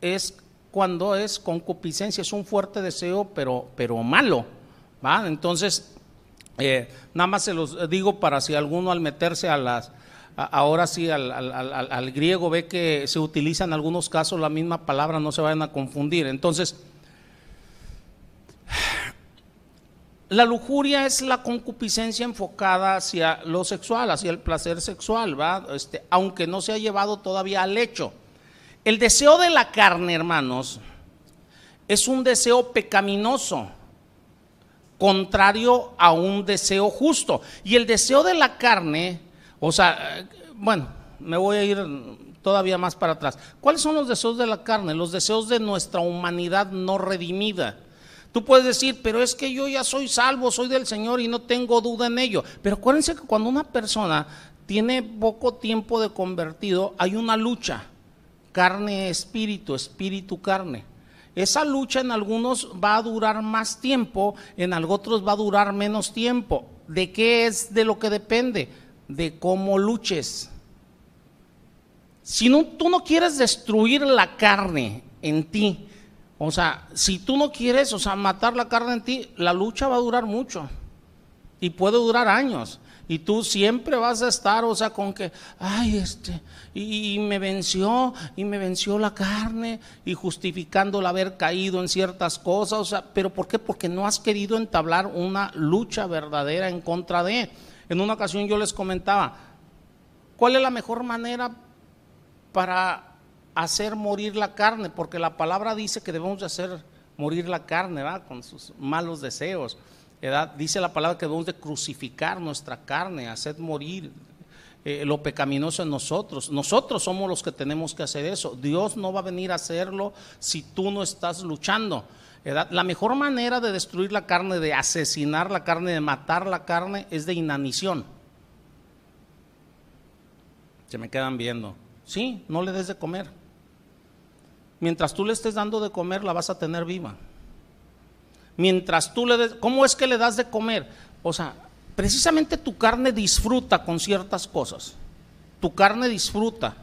es cuando es concupiscencia, es un fuerte deseo, pero, pero malo. ¿va? Entonces, eh, nada más se los digo para si alguno al meterse a las, ahora sí al, al, griego ve que se utiliza en algunos casos la misma palabra, no se vayan a confundir. Entonces, La lujuria es la concupiscencia enfocada hacia lo sexual, hacia el placer sexual, ¿va? Este, aunque no se ha llevado todavía al hecho. El deseo de la carne, hermanos, es un deseo pecaminoso, contrario a un deseo justo. Y el deseo de la carne, o sea, bueno, me voy a ir todavía más para atrás. ¿Cuáles son los deseos de la carne? Los deseos de nuestra humanidad no redimida Tú puedes decir, pero es que yo ya soy salvo, soy del Señor y no tengo duda en ello. Pero acuérdense que cuando una persona tiene poco tiempo de convertido, hay una lucha, carne-espíritu, espíritu-carne. Esa lucha en algunos va a durar más tiempo, en otros va a durar menos tiempo. ¿De qué es de lo que depende? De cómo luches. Si no, tú no quieres destruir la carne en ti, o sea, si tú no quieres, o sea, matar la carne en ti, la lucha va a durar mucho y puede durar años. Y tú siempre vas a estar, o sea, con que, ay, este, y, me venció, y me venció la carne, y justificando el haber caído en ciertas cosas, o sea, pero ¿por qué? Porque no has querido entablar una lucha verdadera en contra de. En una ocasión yo les comentaba, ¿cuál es la mejor manera para hacer morir la carne, porque la palabra dice que debemos de hacer morir la carne, ¿verdad? Con sus malos deseos. Dice la palabra que debemos de crucificar nuestra carne, hacer morir eh, lo pecaminoso en nosotros. Nosotros somos los que tenemos que hacer eso. Dios no va a venir a hacerlo si tú no estás luchando. La mejor manera de destruir la carne, de asesinar la carne, de matar la carne, es de inanición. Se me quedan viendo. Sí, no le des de comer mientras tú le estés dando de comer, la vas a tener viva. Mientras tú le des, ¿cómo es que le das de comer? O sea, precisamente tu carne disfruta con ciertas cosas. Tu carne disfruta.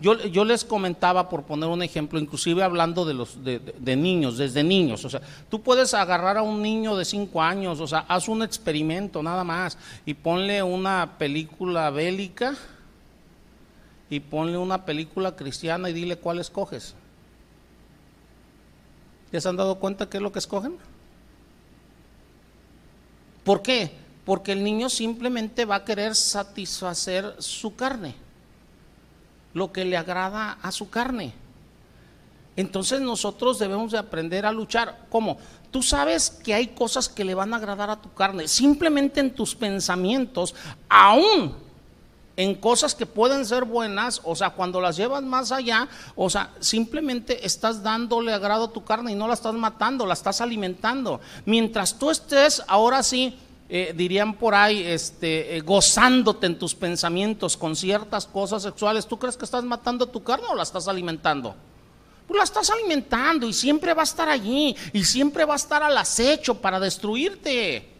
Yo, yo, les comentaba, por poner un ejemplo, inclusive hablando de, los, de, de, niños, desde niños. O sea, tú puedes agarrar a un niño de 5 años, o sea, haz un experimento nada más y ponle una película bélica y ponle una película cristiana y dile cuál escoges. ¿Ya se han dado cuenta qué es lo que escogen? ¿Por qué? Porque el niño simplemente va a querer satisfacer su carne, lo que le agrada a su carne. Entonces nosotros debemos de aprender a luchar. ¿Cómo? Tú sabes que hay cosas que le van a agradar a tu carne. Simplemente en tus pensamientos, aún en cosas que pueden ser buenas, o sea, cuando las llevas más allá, o sea, simplemente estás dándole agrado a tu carne y no la estás matando, la estás alimentando. Mientras tú estés, ahora sí, eh, dirían por ahí, este, eh, gozándote en tus pensamientos con ciertas cosas sexuales, ¿tú crees que estás matando a tu carne o la estás alimentando? Pues la estás alimentando y siempre va a estar allí y siempre va a estar al acecho para destruirte.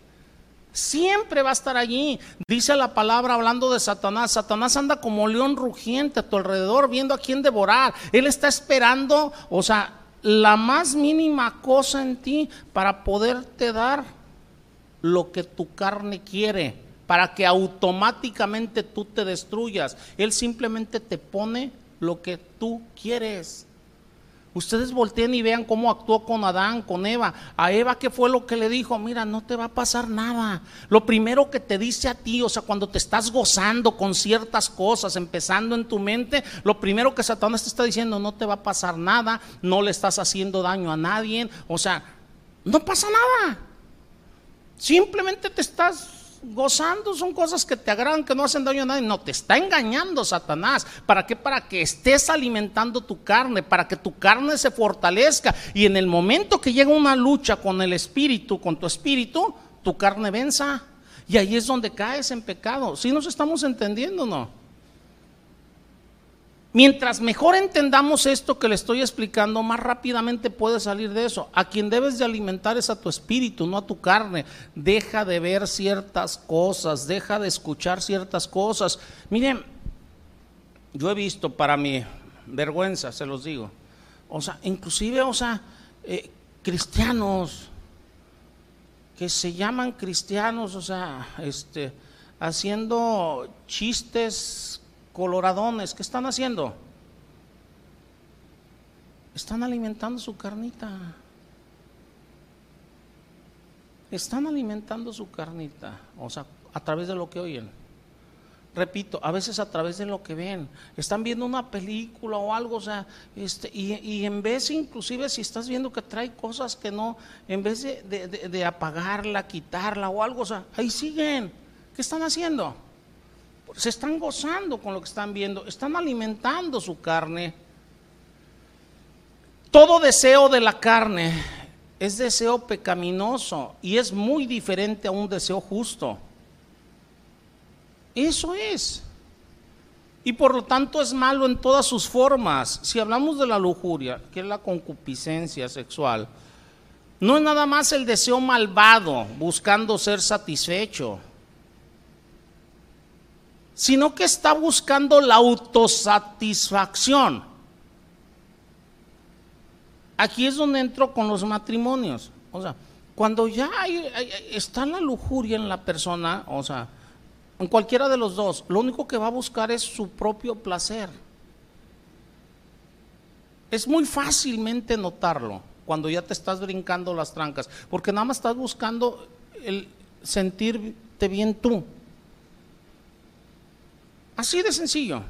Siempre va a estar allí. Dice la palabra hablando de Satanás. Satanás anda como león rugiente a tu alrededor viendo a quién devorar. Él está esperando, o sea, la más mínima cosa en ti para poderte dar lo que tu carne quiere, para que automáticamente tú te destruyas. Él simplemente te pone lo que tú quieres. Ustedes volteen y vean cómo actuó con Adán, con Eva. A Eva, ¿qué fue lo que le dijo? Mira, no te va a pasar nada. Lo primero que te dice a ti, o sea, cuando te estás gozando con ciertas cosas, empezando en tu mente, lo primero que Satanás te está diciendo, no te va a pasar nada, no le estás haciendo daño a nadie. O sea, no pasa nada. Simplemente te estás gozando, son cosas que te agradan, que no hacen daño a nadie. No, te está engañando Satanás. ¿Para qué? Para que estés alimentando tu carne, para que tu carne se fortalezca. Y en el momento que llega una lucha con el espíritu, con tu espíritu, tu carne venza. Y ahí es donde caes en pecado. Si nos estamos entendiendo, ¿no? Mientras mejor entendamos esto que le estoy explicando, más rápidamente puedes salir de eso. A quien debes de alimentar es a tu espíritu, no a tu carne. Deja de ver ciertas cosas, deja de escuchar ciertas cosas. Miren, yo he visto para mi vergüenza, se los digo. O sea, inclusive, o sea, eh, cristianos que se llaman cristianos, o sea, este, haciendo chistes coloradones, ¿qué están haciendo? Están alimentando su carnita. Están alimentando su carnita, o sea, a través de lo que oyen. Repito, a veces a través de lo que ven. Están viendo una película o algo, o sea, este, y, en vez, inclusive, si estás viendo que trae cosas que no, en vez de, de apagarla, quitarla o algo, o sea, ahí siguen. ¿Qué están haciendo? Se están gozando con lo que están viendo, están alimentando su carne. Todo deseo de la carne es deseo pecaminoso y es muy diferente a un deseo justo. Eso es. Y por lo tanto es malo en todas sus formas. Si hablamos de la lujuria, que es la concupiscencia sexual, no es nada más el deseo malvado buscando ser satisfecho sino que está buscando la autosatisfacción. Aquí es donde entro con los matrimonios. O sea, cuando ya está la lujuria en la persona, o sea, en cualquiera de los dos, lo único que va a buscar es su propio placer. Es muy fácilmente notarlo cuando ya te estás brincando las trancas, porque nada más estás buscando el sentirte bien tú. Así de sencillo.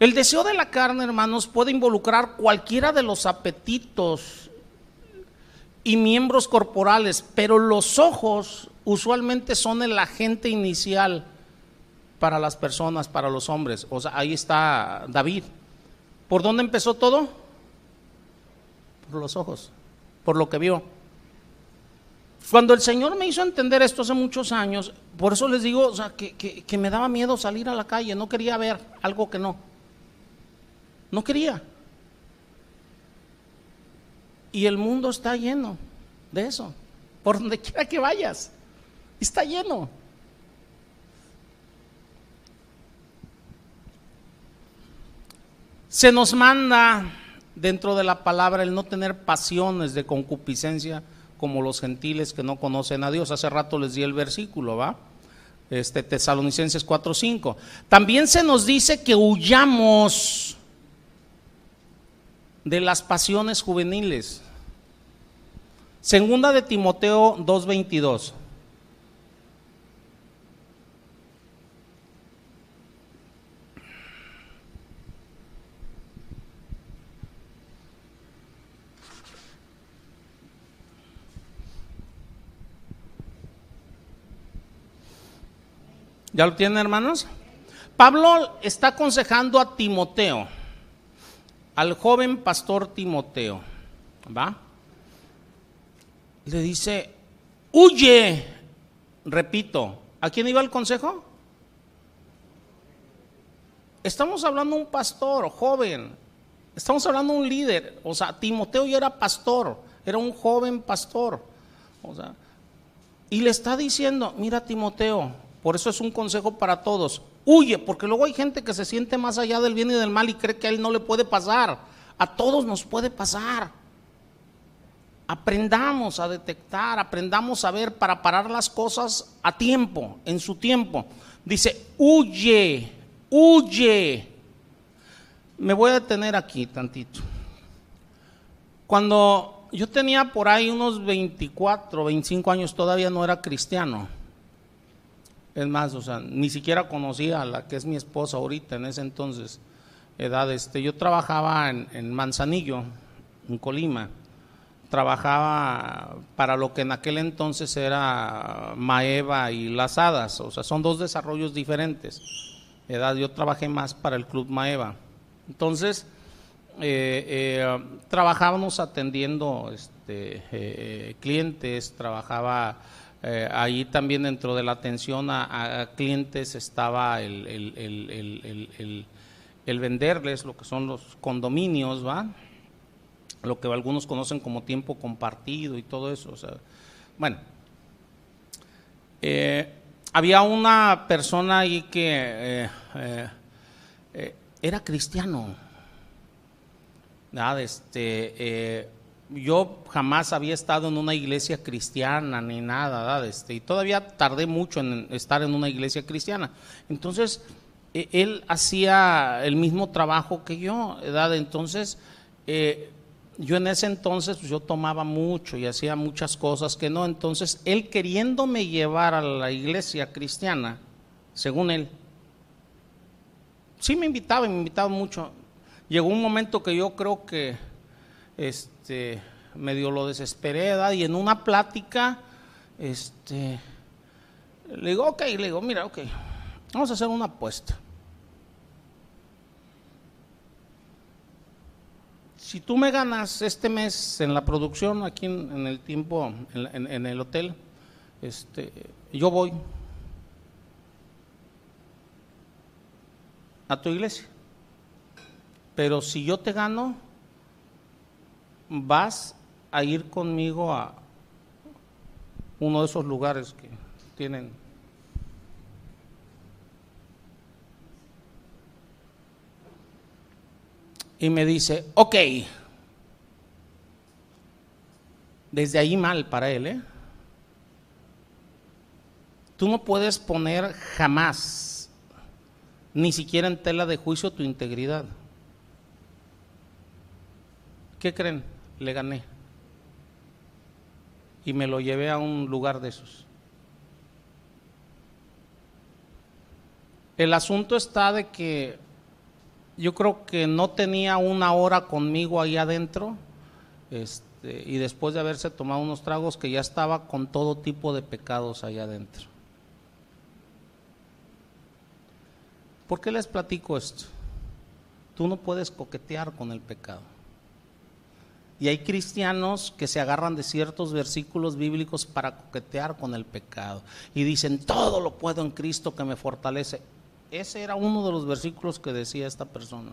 El deseo de la carne, hermanos, puede involucrar cualquiera de los apetitos y miembros corporales, pero los ojos usualmente son el agente inicial para las personas, para los hombres. O sea, ahí está David. ¿Por dónde empezó todo? Por los ojos, por lo que vio. Cuando el Señor me hizo entender esto hace muchos años, por eso les digo que, me daba miedo salir a la calle, no quería ver algo que no. No quería. Y el mundo está lleno de eso. Por donde quiera que vayas, está lleno. Se nos manda dentro de la palabra el no tener pasiones de concupiscencia como los gentiles que no conocen a Dios. Hace rato les di el versículo, ¿va? Este Tesalonicenses 4:5. También se nos dice que huyamos de las pasiones juveniles. Segunda de Timoteo 2.22. ¿Ya lo tienen, hermanos? Pablo está aconsejando a Timoteo, al joven pastor Timoteo, ¿va? Le dice, huye, repito, ¿a quién iba el consejo? Estamos hablando de un pastor joven, estamos hablando de un líder, o sea, Timoteo ya era pastor, era un joven pastor, o sea, y le está diciendo, mira Timoteo, por eso es un consejo para todos. Huye, porque luego hay gente que se siente más allá del bien y del mal y cree que a él no le puede pasar. A todos nos puede pasar. Aprendamos a detectar, aprendamos a ver para parar las cosas a tiempo, en su tiempo. Dice, huye, huye. Me voy a detener aquí tantito. Cuando yo tenía por ahí unos 24, 25 años, todavía no era cristiano es más, o sea, ni siquiera conocía a la que es mi esposa ahorita en ese entonces, edad. Este, yo trabajaba en, Manzanillo, en Colima. Trabajaba para lo que en aquel entonces era Maeva y Las Hadas, o sea, son dos desarrollos diferentes. Edad, yo trabajé más para el Club Maeva. Entonces, eh, eh, trabajábamos atendiendo este, eh, clientes, trabajaba eh, ahí también dentro de la atención a, clientes estaba el, el, venderles lo que son los condominios, ¿va? Lo que algunos conocen como tiempo compartido y todo eso. Bueno, eh, había una persona ahí que eh, era cristiano. ¿verdad? Este, yo jamás había estado en una iglesia cristiana ni nada, este, y todavía tardé mucho en estar en una iglesia cristiana. Entonces, e, él hacía el mismo trabajo que yo, ¿verdad? Entonces, eh, yo en ese entonces pues, yo tomaba mucho y hacía muchas cosas que no, entonces él queriéndome llevar a la iglesia cristiana, según él, sí me invitaba y me invitaba mucho. Llegó un momento que yo creo que este, medio lo desesperé, y en una plática, este, le digo, ok, le digo, mira, ok, vamos a hacer una apuesta. Si tú me ganas este mes en la producción, aquí en, el tiempo, en, el hotel, este, yo voy a tu iglesia. Pero si yo te gano, vas a ir conmigo a uno de esos lugares que tienen y me dice, ok, desde ahí mal para él, ¿eh? Tú no puedes poner jamás, ni siquiera en tela de juicio, tu integridad. ¿Qué creen? Le gané. Y me lo llevé a un lugar de esos. El asunto está de que yo creo que no tenía una hora conmigo ahí adentro, este, y después de haberse tomado unos tragos, que ya estaba con todo tipo de pecados ahí adentro. ¿Por qué les platico esto? Tú no puedes coquetear con el pecado. Y hay cristianos que se agarran de ciertos versículos bíblicos para coquetear con el pecado. Y dicen, todo lo puedo en Cristo que me fortalece. Ese era uno de los versículos que decía esta persona.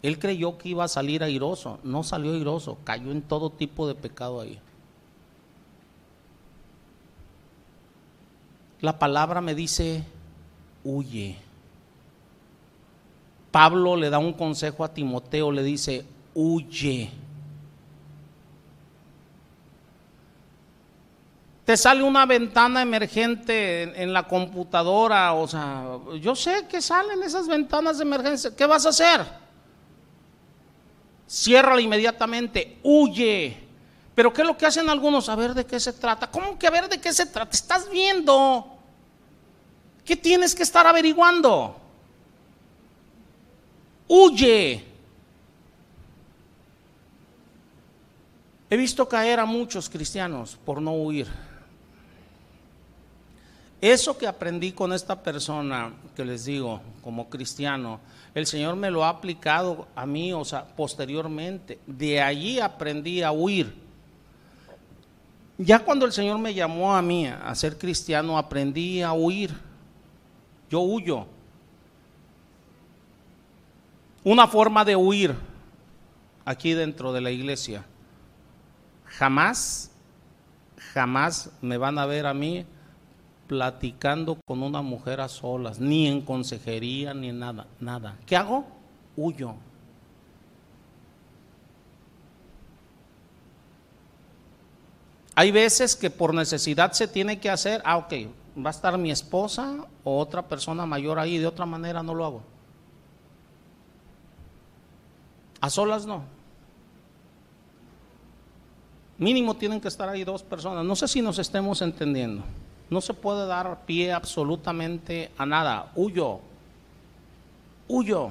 Él creyó que iba a salir airoso. No salió airoso, cayó en todo tipo de pecado ahí. La palabra me dice, huye. Pablo le da un consejo a Timoteo, le dice, huye te sale una ventana emergente en, la computadora, o sea, yo sé que salen esas ventanas de emergencia, ¿qué vas a hacer? Ciérrala inmediatamente, huye, Pero ¿qué es lo que hacen algunos? A ver de qué se trata. ¿Cómo que a ver de qué se trata? Estás viendo. ¿Qué tienes que estar averiguando? Huye. He visto caer a muchos cristianos por no huir. Eso que aprendí con esta persona, que les digo, como cristiano, el Señor me lo ha aplicado a mí, o sea, posteriormente. De allí aprendí a huir. Ya cuando el Señor me llamó a mí a ser cristiano, aprendí a huir. Yo huyo. Una forma de huir aquí dentro de la iglesia. Jamás, jamás me van a ver a mí platicando con una mujer a solas, ni en consejería, ni en nada, nada. ¿Qué hago? Huyo. Hay veces que por necesidad se tiene que hacer, ah, ok, va a estar mi esposa o otra persona mayor ahí, de otra manera no lo hago. A solas no. Mínimo tienen que estar ahí dos personas. No sé si nos estemos entendiendo. No se puede dar pie absolutamente a nada. Huyo. Huyo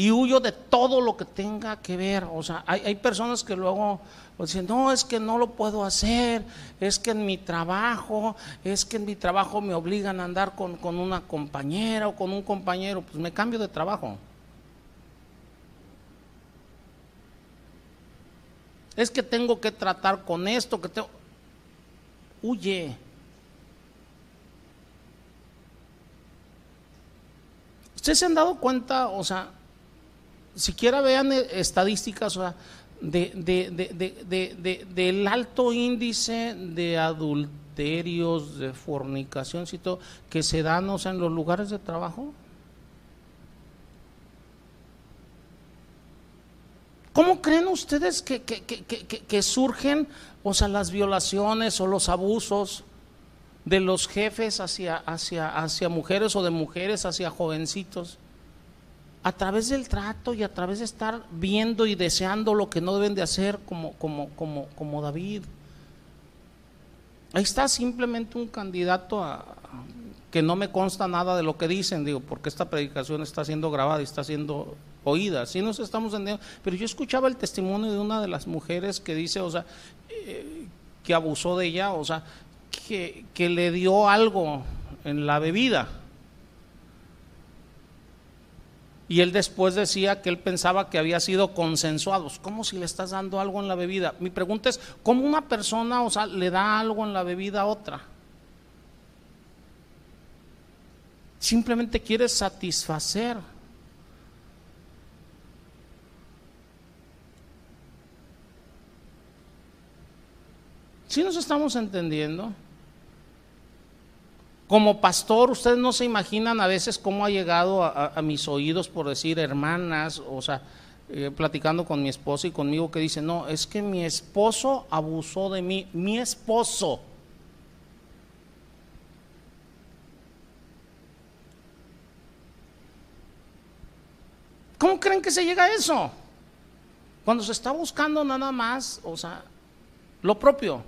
y huyo de todo lo que tenga que ver. O sea, hay, personas que luego dicen, no, es que no lo puedo hacer, es que en mi trabajo, es que en mi trabajo me obligan a andar con, con una compañera o con un compañero, pues me cambio de trabajo. Es que tengo que tratar con esto, que tengo... Huye. ¿Ustedes se han dado cuenta, o sea, siquiera vean eh, estadísticas de, del alto índice de adulterios, de fornicación que se dan o sea, en los lugares de trabajo. ¿Cómo creen ustedes que, que, surgen o sea, las violaciones o los abusos de los jefes hacia, hacia, hacia mujeres o de mujeres hacia jovencitos? a través del trato y a través de estar viendo y deseando lo que no deben de hacer como, como, como, como David. Ahí está simplemente un candidato a, que no me consta nada de lo que dicen, digo, porque esta predicación está siendo grabada y está siendo oída, sí nos estamos entendiendo, pero yo escuchaba el testimonio de una de las mujeres que dice, o sea, eh, que abusó de ella, o sea, que, que le dio algo en la bebida y él después decía que él pensaba que había sido consensuados. ¿Cómo si le estás dando algo en la bebida? Mi pregunta es, ¿cómo una persona, o sea, le da algo en la bebida a otra? Simplemente quiere satisfacer. ¿Sí nos estamos entendiendo? Como pastor, ustedes no se imaginan a veces cómo ha llegado a, mis oídos por decir hermanas, o sea, eh, platicando con mi esposo y conmigo que dicen, no, es que mi esposo abusó de mí, mi esposo. ¿Cómo creen que se llega a eso? Cuando se está buscando nada más, o sea, lo propio.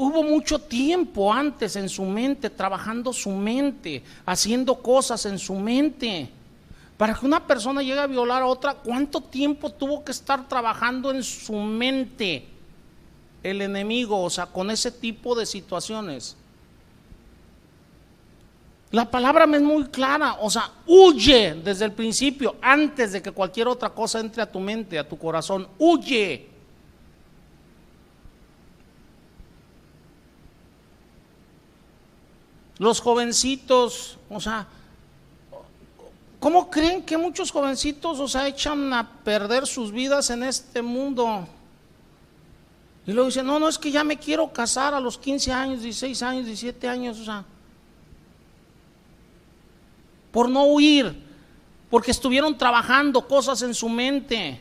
Hubo mucho tiempo antes en su mente, trabajando su mente, haciendo cosas en su mente. Para que una persona llegue a violar a otra, ¿cuánto tiempo tuvo que estar trabajando en su mente el enemigo? O sea, con ese tipo de situaciones. La palabra me es muy clara, o sea, huye desde el principio, antes de que cualquier otra cosa entre a tu mente, a tu corazón, huye. Los jovencitos, o sea, ¿cómo creen que muchos jovencitos, o sea, echan a perder sus vidas en este mundo? Y luego dicen, no, no, es que ya me quiero casar a los 15 años, 16 años, 17 años, o sea, por no huir, porque estuvieron trabajando cosas en su mente.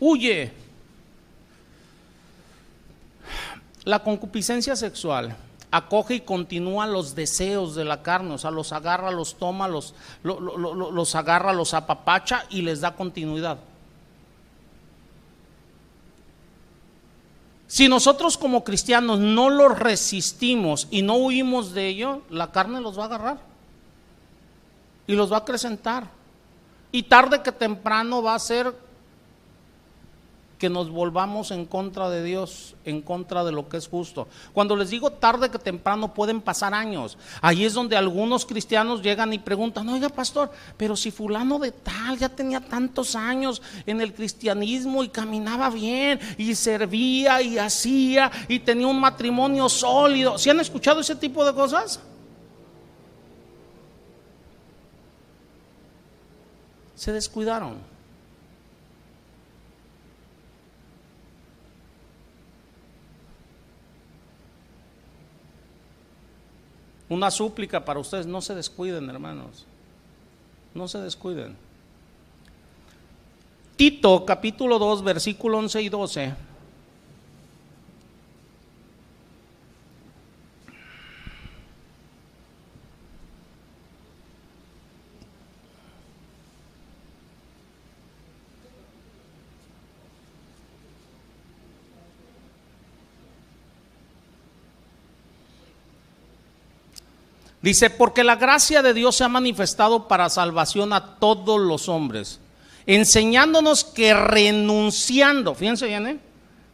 Huye. La concupiscencia sexual. acoge y continúa los deseos de la carne, o sea, los agarra, los toma, los, los agarra, los apapacha y les da continuidad. Si nosotros como cristianos no los resistimos y no huimos de ello, la carne los va a agarrar y los va a acrecentar. Y tarde que temprano va a ser que nos volvamos en contra de Dios, en contra de lo que es justo. Cuando les digo tarde que temprano pueden pasar años. Ahí es donde algunos cristianos llegan y preguntan, oiga pastor, pero si fulano de tal ya tenía tantos años en el cristianismo y caminaba bien y servía y hacía y tenía un matrimonio sólido. ¿Sí han escuchado ese tipo de cosas? Se descuidaron. Una súplica para ustedes, no se descuiden, hermanos. No se descuiden. Tito capítulo 2, versículo 11 y 12. Dice, porque la gracia de Dios se ha manifestado para salvación a todos los hombres, enseñándonos que renunciando, fíjense bien, ¿eh?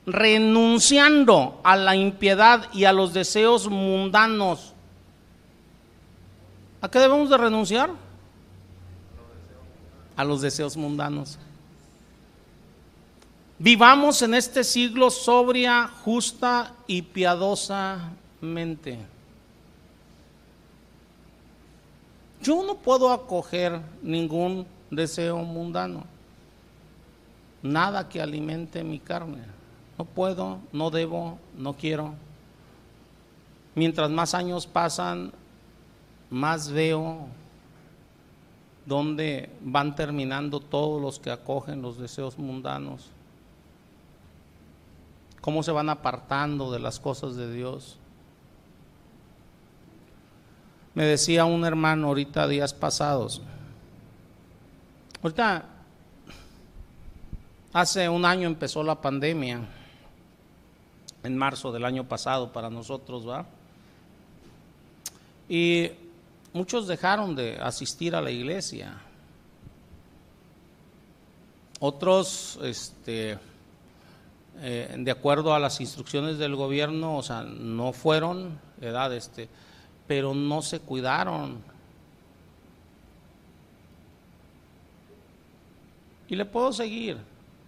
renunciando a la impiedad y a los deseos mundanos. ¿A qué debemos de renunciar? A los deseos mundanos. Vivamos en este siglo sobria, justa y piadosamente. Yo no puedo acoger ningún deseo mundano, nada que alimente mi carne. No puedo, no debo, no quiero. Mientras más años pasan, más veo dónde van terminando todos los que acogen los deseos mundanos, cómo se van apartando de las cosas de Dios. Me decía un hermano ahorita días pasados, ahorita hace un año empezó la pandemia, en marzo del año pasado para nosotros, ¿va? Y muchos dejaron de asistir a la iglesia. Otros, este, eh, de acuerdo a las instrucciones del gobierno, o sea, no fueron, edad, este, pero no se cuidaron. Y le puedo seguir.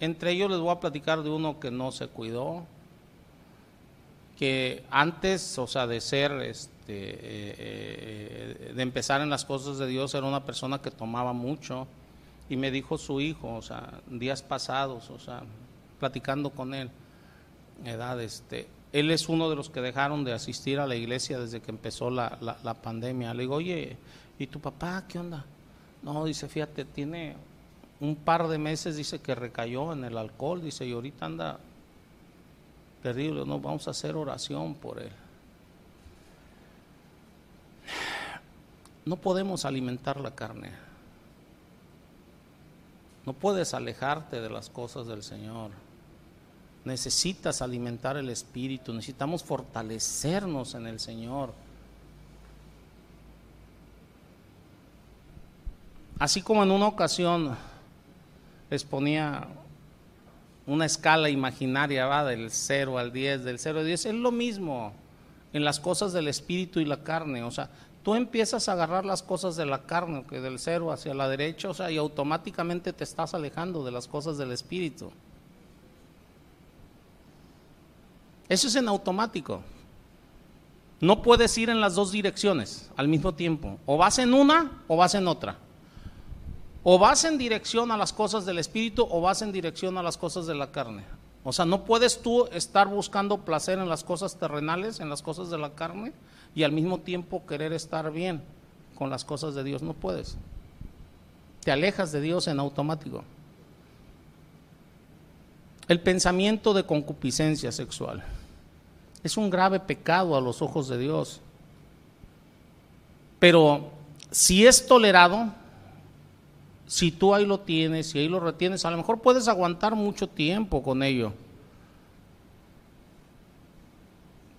Entre ellos les voy a platicar de uno que no se cuidó, que antes, o sea, de ser, este, eh, eh, de empezar en las cosas de Dios, era una persona que tomaba mucho. Y me dijo su hijo, o sea, días pasados, o sea, platicando con él, edad, este, él es uno de los que dejaron de asistir a la iglesia desde que empezó la, pandemia. Le digo, oye, ¿y tu papá qué onda? No, dice, fíjate, tiene un par de meses, dice que recayó en el alcohol, dice, y ahorita anda terrible, no, vamos a hacer oración por él. No podemos alimentar la carne. No puedes alejarte de las cosas del Señor. Necesitas alimentar el espíritu, necesitamos fortalecernos en el Señor. Así como en una ocasión les ponía una escala imaginaria, va del 0 al 10, del 0 al 10, es lo mismo en las cosas del espíritu y la carne. O sea, tú empiezas a agarrar las cosas de la carne, que del 0 hacia la derecha, o sea, y automáticamente te estás alejando de las cosas del espíritu. Eso es en automático. No puedes ir en las dos direcciones al mismo tiempo. O vas en una o vas en otra. O vas en dirección a las cosas del espíritu o vas en dirección a las cosas de la carne. O sea, no puedes tú estar buscando placer en las cosas terrenales, en las cosas de la carne, y al mismo tiempo querer estar bien con las cosas de Dios. No puedes. Te alejas de Dios en automático. El pensamiento de concupiscencia sexual Es un grave pecado a los ojos de Dios. Pero si es tolerado, si tú ahí lo tienes, y ahí lo retienes, a lo mejor puedes aguantar mucho tiempo con ello.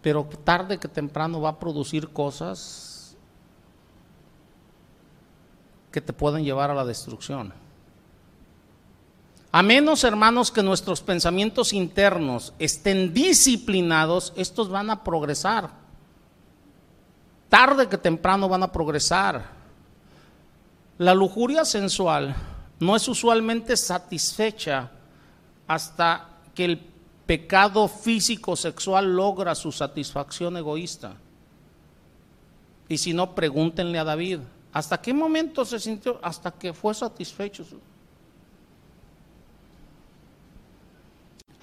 Pero tarde que temprano va a producir cosas que te pueden llevar a la destrucción. A menos, hermanos, que nuestros pensamientos internos estén disciplinados, estos van a progresar. Tarde que temprano van a progresar. La lujuria sensual no es usualmente satisfecha hasta que el pecado físico sexual logra su satisfacción egoísta. Y si no, pregúntenle a David, ¿hasta qué momento se sintió? Hasta que fue satisfecho.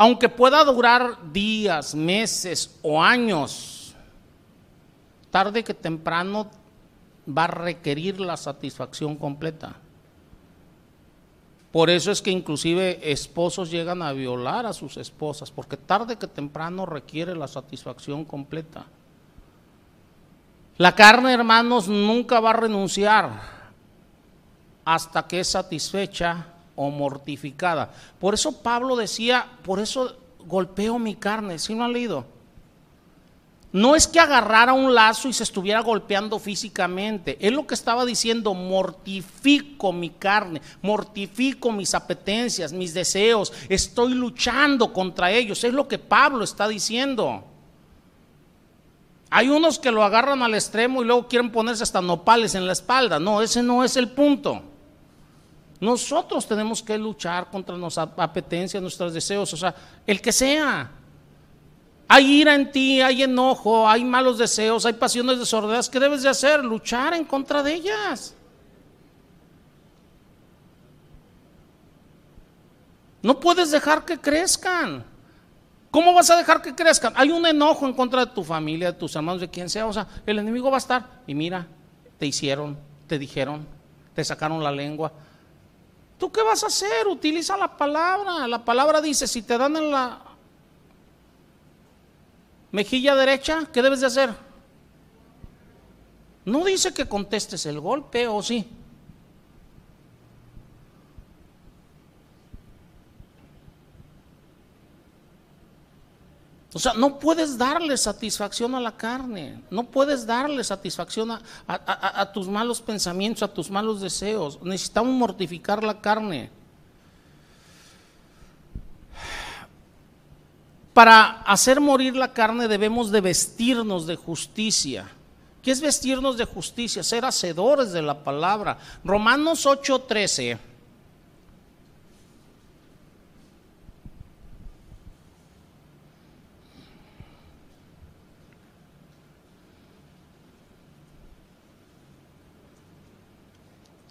Aunque pueda durar días, meses o años, tarde que temprano va a requerir la satisfacción completa. Por eso es que inclusive esposos llegan a violar a sus esposas, porque tarde que temprano requiere la satisfacción completa. La carne, hermanos, nunca va a renunciar hasta que es satisfecha o mortificada. Por eso Pablo decía, por eso golpeo mi carne, si no han leído? No es que agarrara un lazo y se estuviera golpeando físicamente. Es lo que estaba diciendo, mortifico mi carne, mortifico mis apetencias, mis deseos, estoy luchando contra ellos. Es lo que Pablo está diciendo. Hay unos que lo agarran al extremo y luego quieren ponerse hasta nopales en la espalda. No, ese no es el punto. Nosotros tenemos que luchar contra nuestras apetencias, nuestros deseos, o sea, el que sea. Hay ira en ti, hay enojo, hay malos deseos, hay pasiones desordenadas. ¿Qué debes de hacer? Luchar en contra de ellas. No puedes dejar que crezcan. ¿Cómo vas a dejar que crezcan? Hay un enojo en contra de tu familia, de tus hermanos, de quien sea. O sea, el enemigo va a estar. Y mira, te hicieron, te dijeron, te sacaron la lengua. ¿Tú qué vas a hacer? Utiliza la palabra. La palabra dice, si te dan en la Mejilla derecha, ¿qué debes de hacer? No dice que contestes el golpe, ¿o sí? O sea, no puedes darle satisfacción a la carne, no puedes darle satisfacción a, tus malos pensamientos, a tus malos deseos. Necesitamos mortificar la carne. Para hacer morir la carne debemos de vestirnos de justicia. ¿Qué es vestirnos de justicia? Ser hacedores de la palabra. Romanos 8:13.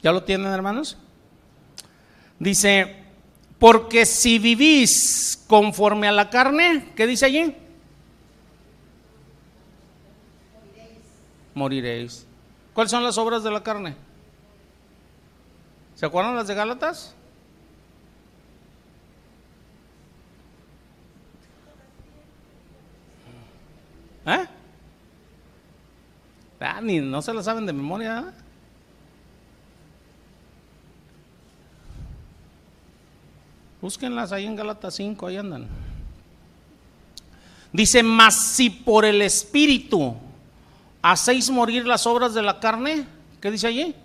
¿Ya lo tienen, hermanos? Dice, porque si vivís conforme a la carne, ¿qué dice allí? Moriréis. ¿Cuáles son las obras de la carne? ¿Se acuerdan las de Gálatas? ¿Eh? Ah, ni no se la saben de memoria. ¿eh? Búsquenlas ahí en Gálatas 5, ahí andan. Dice, mas si por el Espíritu hacéis morir las obras de la carne, ¿qué dice allí?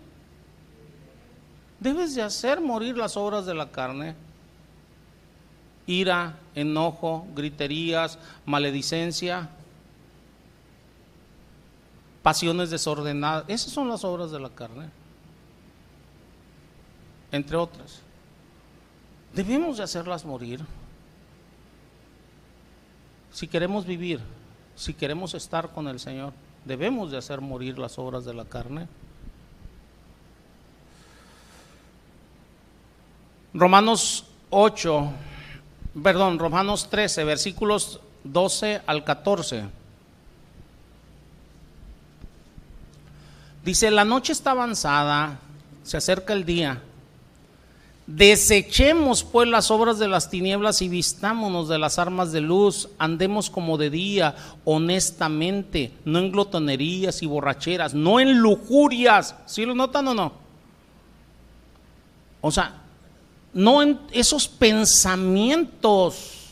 Debes de hacer morir las obras de la carne. Ira, enojo, griterías, maledicencia, pasiones desordenadas. Esas son las obras de la carne. Entre otras. Debemos de hacerlas morir. Si queremos vivir, si queremos estar con el Señor, debemos de hacer morir las obras de la carne. Romanos 8, perdón, Romanos 13, versículos 12 al 14. Dice, la noche está avanzada, se acerca el día Desechemos pues las obras de las tinieblas y vistámonos de las armas de luz, andemos como de día, honestamente, no en glotonerías y borracheras, no en lujurias. ¿Sí lo notan o no? O sea, no en esos pensamientos,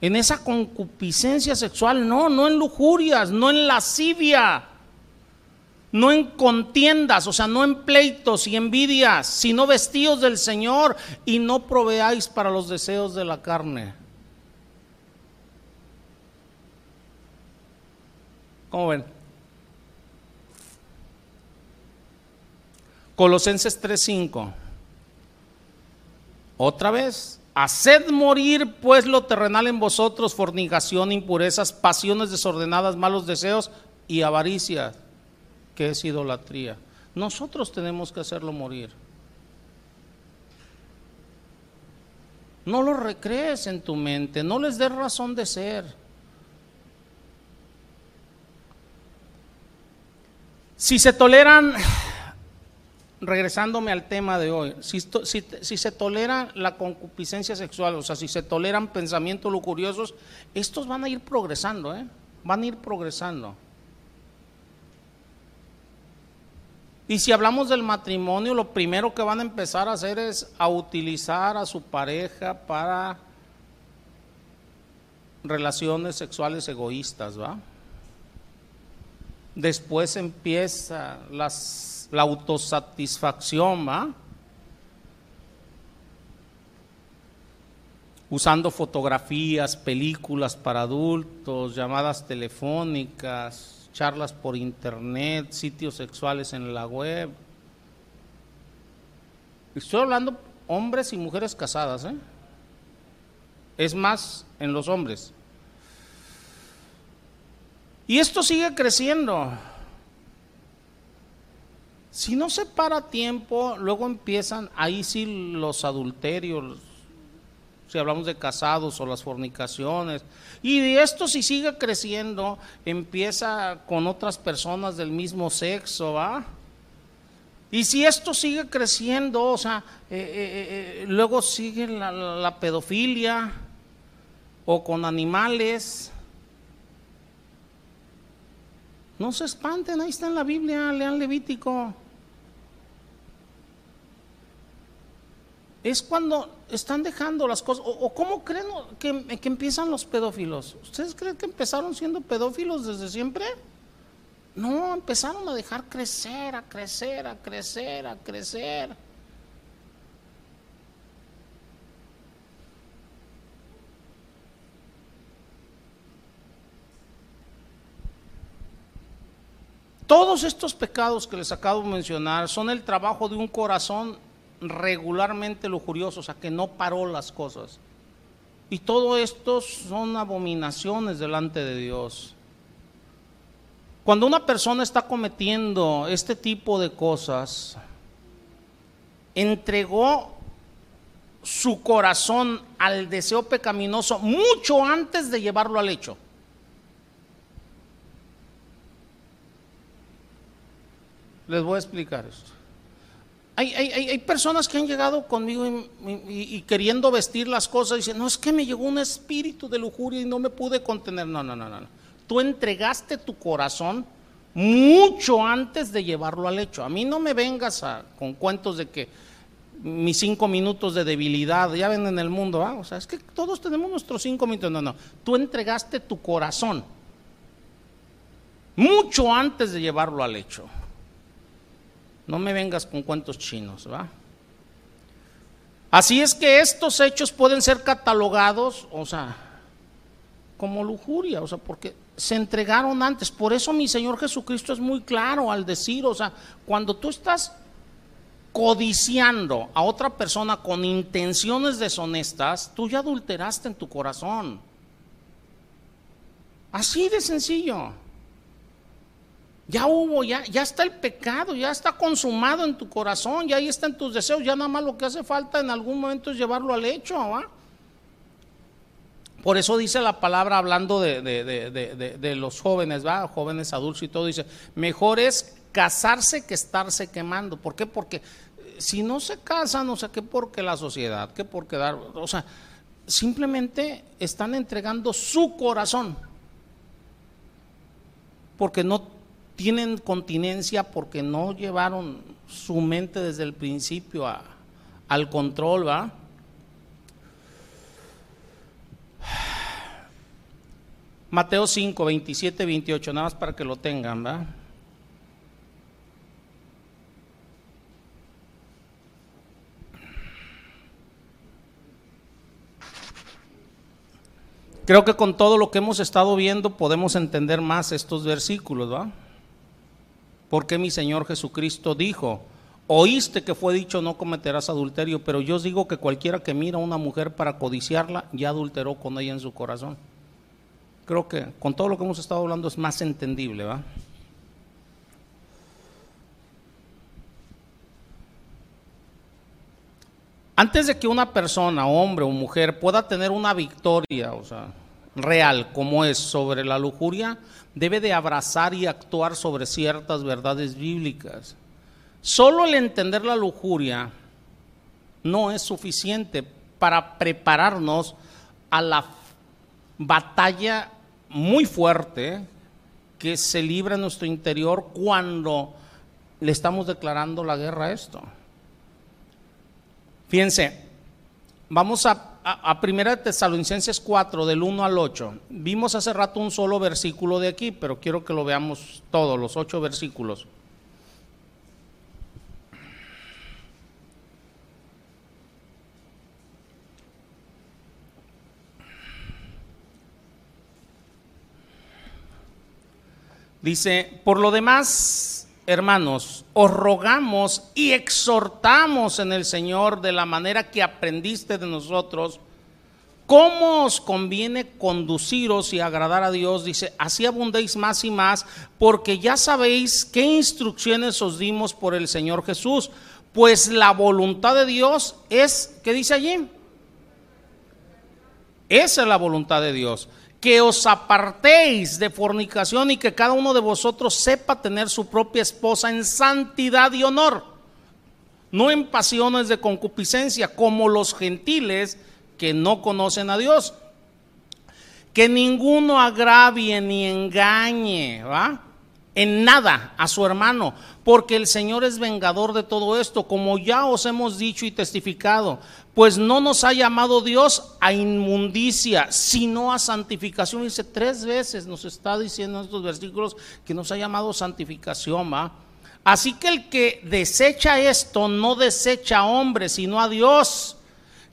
en esa concupiscencia sexual, no, no en lujurias, no en lascivia no en contiendas, o sea, no en pleitos y envidias, sino vestidos del Señor y no proveáis para los deseos de la carne. ¿Cómo ven? Colosenses 3:5. Otra vez, haced morir pues lo terrenal en vosotros, fornicación, impurezas, pasiones desordenadas, malos deseos y avaricias que es idolatría. Nosotros tenemos que hacerlo morir. No lo recrees en tu mente, no les des razón de ser. Si se toleran, regresándome al tema de hoy, si, se tolera la concupiscencia sexual, o sea, si se toleran pensamientos lujuriosos, estos van a ir progresando, ¿eh? van a ir progresando. Y si hablamos del matrimonio, lo primero que van a empezar a hacer es a utilizar a su pareja para relaciones sexuales egoístas, ¿va? Después empieza la autosatisfacción, ¿va? Usando fotografías, películas para adultos, llamadas telefónicas, charlas por internet, sitios sexuales en la web. Estoy hablando hombres y mujeres casadas, ¿eh? Es más en los hombres. Y esto sigue creciendo. Si no se para tiempo, luego empiezan ahí sí los adulterios, si hablamos de casados o las fornicaciones. Y de esto si sigue creciendo, empieza con otras personas del mismo sexo, ¿va? Y si esto sigue creciendo, o sea, eh, eh, eh, luego sigue la, la pedofilia o con animales. No se espanten, ahí está en la Biblia, lean Levítico. Es cuando están dejando las cosas. ¿O, cómo creen que, empiezan los pedófilos? ¿Ustedes creen que empezaron siendo pedófilos desde siempre? No, empezaron a dejar crecer, a crecer, a crecer, a crecer. Todos estos pecados que les acabo de mencionar son el trabajo de un corazón regularmente lujurioso, o sea, que no paró las cosas. Y todo esto son abominaciones delante de Dios. Cuando una persona está cometiendo este tipo de cosas, entregó su corazón al deseo pecaminoso mucho antes de llevarlo al hecho. Les voy a explicar esto. Hay, personas que han llegado conmigo y, queriendo vestir las cosas y dicen, no, es que me llegó un espíritu de lujuria y no me pude contener. No, no, no, no. Tú entregaste tu corazón mucho antes de llevarlo al hecho. A mí no me vengas con cuentos de que mis cinco minutos de debilidad, ya ven en el mundo, o sea, es que todos tenemos nuestros cinco minutos. No, no, tú entregaste tu corazón mucho antes de llevarlo al hecho. No me vengas con cuentos chinos, ¿va? Así es que estos hechos pueden ser catalogados, o sea, como lujuria, o sea, porque se entregaron antes. Por eso mi Señor Jesucristo es muy claro al decir, o sea, cuando tú estás codiciando a otra persona con intenciones deshonestas, tú ya adulteraste en tu corazón. Así de sencillo. Ya hubo, ya, ya está el pecado, ya está consumado en tu corazón, ya ahí están tus deseos, ya nada más lo que hace falta en algún momento es llevarlo al hecho. Por eso dice la palabra hablando de, de, los jóvenes, ¿va? jóvenes adultos y todo, dice, mejor es casarse que estarse quemando. ¿Por qué? Porque si no se casan, o sea, que porque la sociedad, que por quedar, o sea, simplemente están entregando su corazón, porque no tienen continencia, porque no llevaron su mente desde el principio al control, ¿va? Mateo 5, 27, 28, nada más para que lo tengan, ¿va? Creo que con todo lo que hemos estado viendo podemos entender más estos versículos, ¿va? Porque mi Señor Jesucristo dijo, oíste que fue dicho no cometerás adulterio, pero yo os digo que cualquiera que mira a una mujer para codiciarla ya adulteró con ella en su corazón. Creo que con todo lo que hemos estado hablando es más entendible, ¿va? Antes de que una persona, hombre o mujer, pueda tener una victoria, o sea, real como es sobre la lujuria, debe de abrazar y actuar sobre ciertas verdades bíblicas. Solo el entender la lujuria no es suficiente para prepararnos a la batalla muy fuerte que se libra en nuestro interior cuando le estamos declarando la guerra a esto. Fíjense, vamos a, a, Primera Tesalonicenses 4, del 1 al 8. Vimos hace rato un solo versículo de aquí, pero quiero que lo veamos todos, los ocho versículos. Dice, por lo demás, hermanos, os rogamos y exhortamos en el Señor de la manera que aprendiste de nosotros, cómo os conviene conduciros y agradar a Dios. Dice, así abundéis más y más, porque ya sabéis qué instrucciones os dimos por el Señor Jesús. Pues la voluntad de Dios es, ¿qué dice allí? Esa es la voluntad de Dios que os apartéis de fornicación y que cada uno de vosotros sepa tener su propia esposa en santidad y honor, no en pasiones de concupiscencia, como los gentiles que no conocen a Dios. Que ninguno agravie ni engañe. En nada a su hermano, porque el Señor es vengador de todo esto, como ya os hemos dicho y testificado pues no nos ha llamado Dios a inmundicia, sino a santificación. Dice tres veces, nos está diciendo en estos versículos que nos ha llamado santificación, ¿va? Así que el que desecha esto no desecha a hombre, sino a Dios,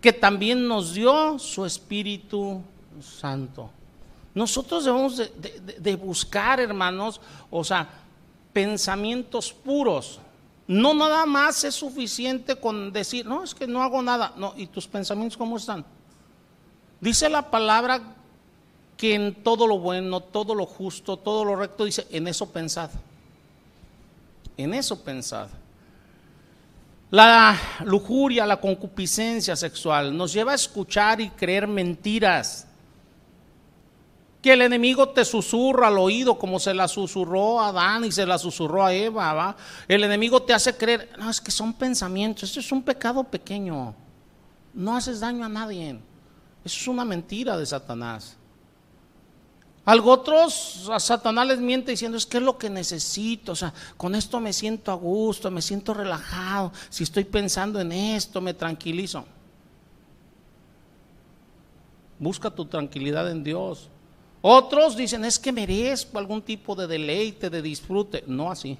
que también nos dio su Espíritu Santo. Nosotros debemos de, de buscar, hermanos, o sea, pensamientos puros, no nada más es suficiente con decir, no, es que no hago nada. No, ¿y tus pensamientos cómo están? Dice la palabra que en todo lo bueno, todo lo justo, todo lo recto, dice, en eso pensad. En eso pensad. La lujuria, la concupiscencia sexual nos lleva a escuchar y creer mentiras que el enemigo te susurra al oído como se la susurró a Adán y se la susurró a Eva, ¿va? El enemigo te hace creer, no, es que son pensamientos, esto es un pecado pequeño, no haces daño a nadie, eso es una mentira de Satanás. Algo otros a Satanás les miente diciendo es que es lo que necesito, o sea, con esto me siento a gusto, me siento relajado, si estoy pensando en esto me tranquilizo. Busca tu tranquilidad en Dios. Otros dicen, es que merezco algún tipo de deleite, de disfrute. No así.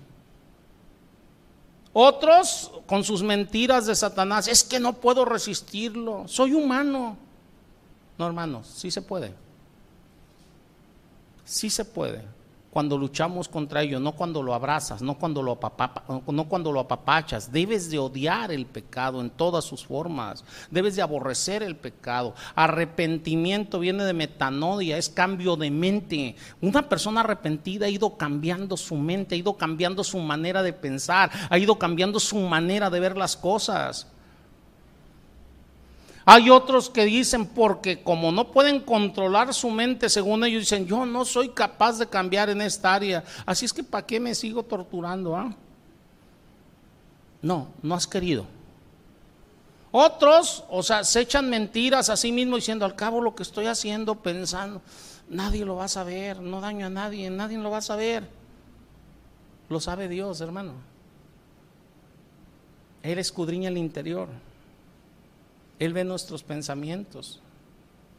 Otros con sus mentiras de Satanás, es que no puedo resistirlo, soy humano. No, hermanos, sí se puede. Sí se puede cuando luchamos contra ello, no cuando lo abrazas, no cuando lo, no cuando lo apapachas. Debes de odiar el pecado en todas sus formas, debes de aborrecer el pecado. Arrepentimiento viene de metanoia, es cambio de mente. Una persona arrepentida ha ido cambiando su mente, ha ido cambiando su manera de pensar, ha ido cambiando su manera de ver las cosas. Hay otros que dicen porque como no pueden controlar su mente, según ellos dicen, yo no soy capaz de cambiar en esta área, así es que ¿para qué me sigo torturando? Ah? No, no has querido. Otros, o sea, se echan mentiras a sí mismo diciendo, al cabo lo que estoy haciendo, pensando, nadie lo va a saber, no daño a nadie, nadie lo va a saber. Lo sabe Dios, hermano. Él escudriña el interior. Él ve nuestros pensamientos,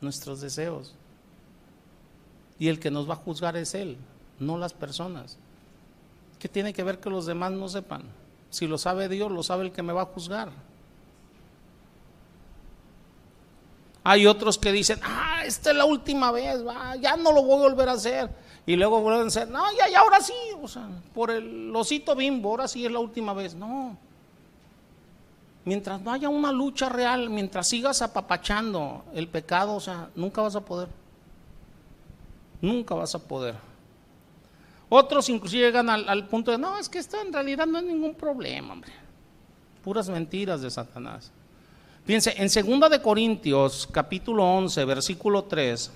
nuestros deseos. Y el que nos va a juzgar es Él, no las personas. ¿Qué tiene que ver que los demás no sepan? Si lo sabe Dios, lo sabe el que me va a juzgar. Hay otros que dicen, ah, esta es la última vez, ya no lo voy a volver a hacer. Y luego vuelven a decir, no, ya, ya, ahora sí, o sea, por el osito bimbo, ahora sí es la última vez. No, mientras no haya una lucha real, mientras sigas apapachando el pecado, o sea, nunca vas a poder. Nunca vas a poder. Otros inclusive llegan al, punto de, no, es que esto en realidad no es ningún problema, hombre. Puras mentiras de Satanás. Fíjense, en 2 de Corintios, capítulo 11, versículo 3,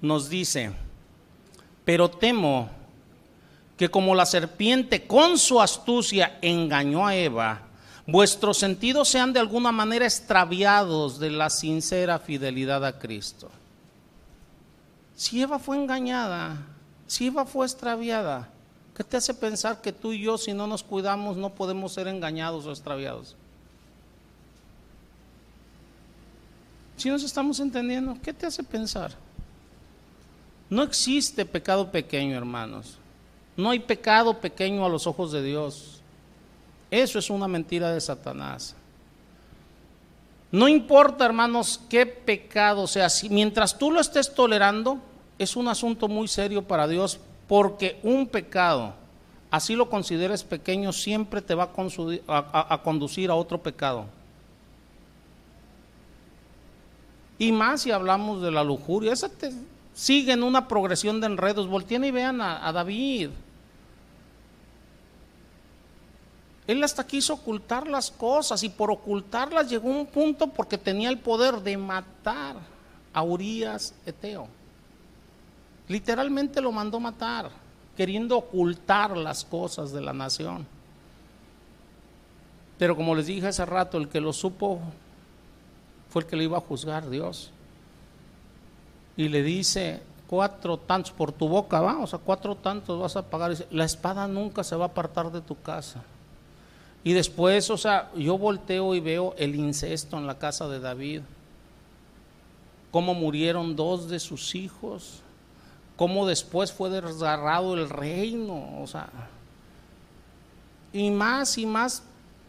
nos dice, pero temo que como la serpiente con su astucia engañó a Eva, vuestros sentidos sean de alguna manera extraviados de la sincera fidelidad a Cristo. Si Eva fue engañada, si Eva fue extraviada, ¿qué te hace pensar que tú y yo, si no nos cuidamos, no podemos ser engañados o extraviados? Si nos estamos entendiendo, ¿qué te hace pensar? No existe pecado pequeño, hermanos. No hay pecado pequeño a los ojos de Dios. Eso es una mentira de Satanás. No importa, hermanos, qué pecado sea, si mientras tú lo estés tolerando, es un asunto muy serio para Dios, porque un pecado, así lo consideres pequeño, siempre te va a, conducir a otro pecado. Y más si hablamos de la lujuria, esa te, sigue en una progresión de enredos. Volteen y vean a David. Él hasta quiso ocultar las cosas y por ocultarlas llegó a un punto porque tenía el poder de matar a Urias Eteo. Literalmente lo mandó matar, queriendo ocultar las cosas de la nación. Pero como les dije hace rato, el que lo supo fue el que lo iba a juzgar, Dios. Y le dice, cuatro tantos por tu boca, va, o sea, cuatro tantos vas a pagar. La espada nunca se va a apartar de tu casa. Y después, o sea, yo volteo y veo el incesto en la casa de David, cómo murieron dos de sus hijos, cómo después fue desgarrado el reino, o sea, y más y más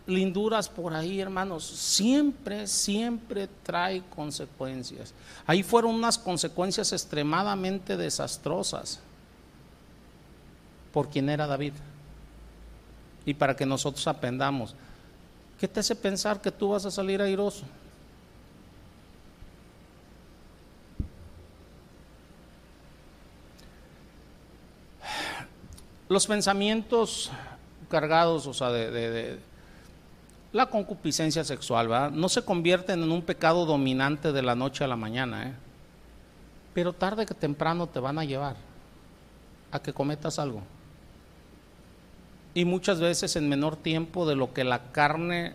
linduras por ahí, hermanos, siempre, siempre trae consecuencias. Ahí fueron unas consecuencias extremadamente desastrosas por quien era David y para que nosotros aprendamos. ¿Qué te hace pensar que tú vas a salir airoso? Los pensamientos cargados, o sea, de, la concupiscencia sexual. No se convierten en un pecado dominante de la noche a la mañana, ¿eh? Pero tarde que temprano te van a llevar a que cometas algo y muchas veces en menor tiempo de lo que la carne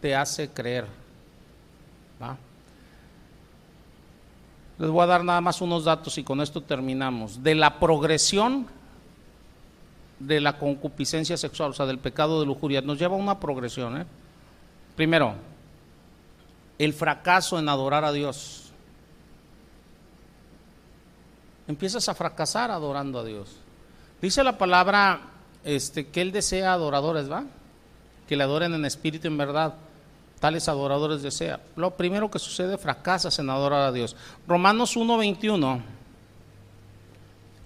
te hace creer. Les voy a dar nada más unos datos y con esto terminamos. De la progresión de la concupiscencia sexual, o sea, del pecado de lujuria, nos lleva a una progresión. ¿eh? Primero, el fracaso en adorar a Dios. Empiezas a fracasar adorando a Dios. Dice la palabra este, que Él desea adoradores, ¿va? Que le adoren en espíritu y en verdad. Tales adoradores desea. Lo primero que sucede, fracasas en adorar a Dios. Romanos 1.21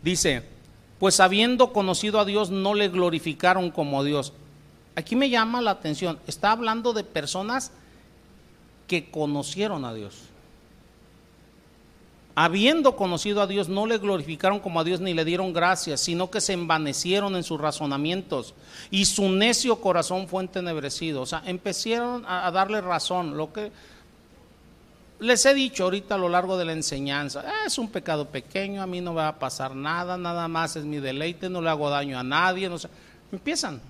dice, pues habiendo conocido a Dios no le glorificaron como Dios. Aquí me llama la atención, está hablando de personas que conocieron a Dios habiendo conocido a Dios, no le glorificaron como a Dios ni le dieron gracias, sino que se envanecieron en sus razonamientos y su necio corazón fue entenebrecido. O sea, empezaron a, darle razón. Lo que les he dicho ahorita a lo largo de la enseñanza, ah, es un pecado pequeño, a mí no va a pasar nada, nada más es mi deleite, no le hago daño a nadie, no. Empiezan.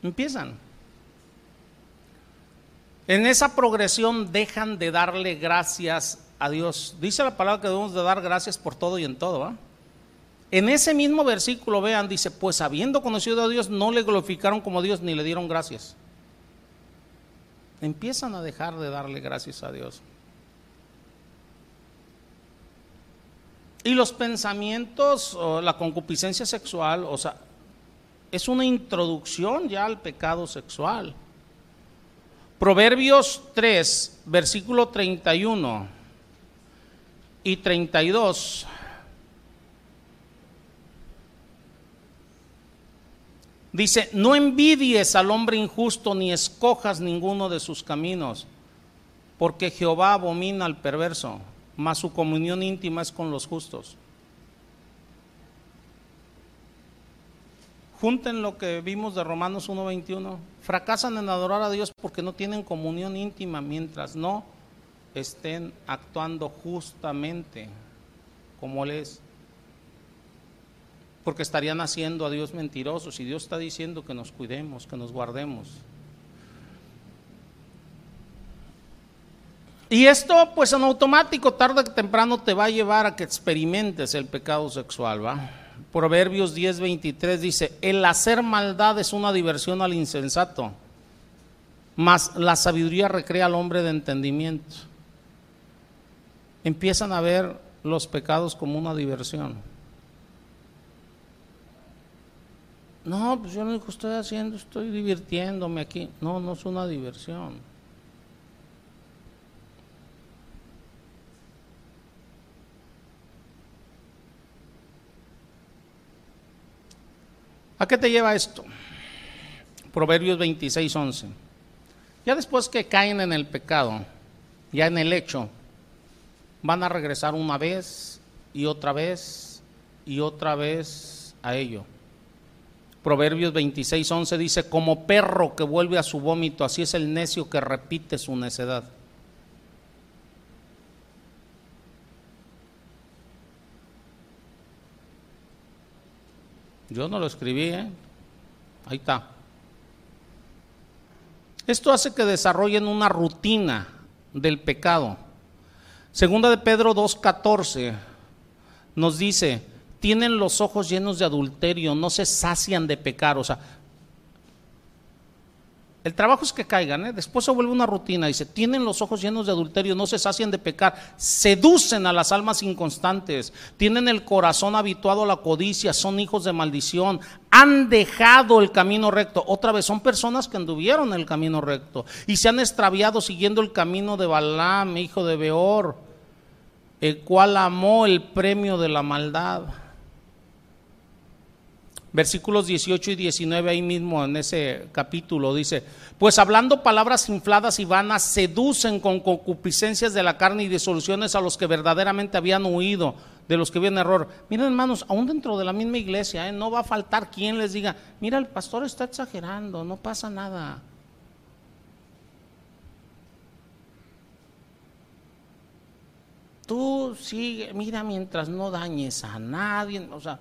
Empiezan. En esa progresión dejan de darle gracias a Dios. Dice la palabra que debemos de dar gracias por todo y en todo. En ese mismo versículo, vean, dice, pues habiendo conocido a Dios, no le glorificaron como Dios ni le dieron gracias empiezan a dejar de darle gracias a Dios. Y los pensamientos, o la concupiscencia sexual, o sea, es una introducción ya al pecado sexual. Proverbios 3, versículo 31 y 32 Dice, no envidies al hombre injusto ni escojas ninguno de sus caminos, porque Jehová abomina al perverso, mas su comunión íntima es con los justos. Junten lo que vimos de Romanos 1.21. Fracasan en adorar a Dios porque no tienen comunión íntima mientras no estén actuando justamente como Él es porque estarían haciendo a Dios mentirosos y Dios está diciendo que nos cuidemos, que nos guardemos. Y esto pues en automático, tarde o temprano te va a llevar a que experimentes el pecado sexual, ¿va? Proverbios 10:23 dice, el hacer maldad es una diversión al insensato, mas la sabiduría recrea al hombre de entendimiento. Empiezan a ver los pecados como una diversión. No, pues yo lo único estoy haciendo, estoy divirtiéndome aquí. No, no es una diversión. ¿A qué te lleva esto? Proverbios 26, 11. Ya después que caen en el pecado, ya en el hecho, van a regresar una vez y otra vez y otra vez a ello. Proverbios 26, 11 dice, como perro que vuelve a su vómito, así es el necio que repite su necedad. Yo no lo escribí, ¿eh? ahí está. Esto hace que desarrollen una rutina del pecado. Segunda de Pedro 2.14 nos dice, tienen los ojos llenos de adulterio, no se sacian de pecar. O sea, el trabajo es que caigan, ¿eh? después se vuelve una rutina. Dice, tienen los ojos llenos de adulterio, no se sacian de pecar, seducen a las almas inconstantes, tienen el corazón habituado a la codicia, son hijos de maldición, han dejado el camino recto. Otra vez, son personas que anduvieron el camino recto y se han extraviado siguiendo el camino de Balaam, hijo de Beor, el cual amó el premio de la maldad versículos 18 y 19 ahí mismo en ese capítulo dice, pues hablando palabras infladas y vanas, seducen con concupiscencias de la carne y de soluciones a los que verdaderamente habían huido, de los que vienen error. Miren hermanos, aún dentro de la misma iglesia, ¿eh? no va a faltar quien les diga, mira el pastor está exagerando, no pasa nada. Tú sigue, mira mientras no dañes a nadie, o sea,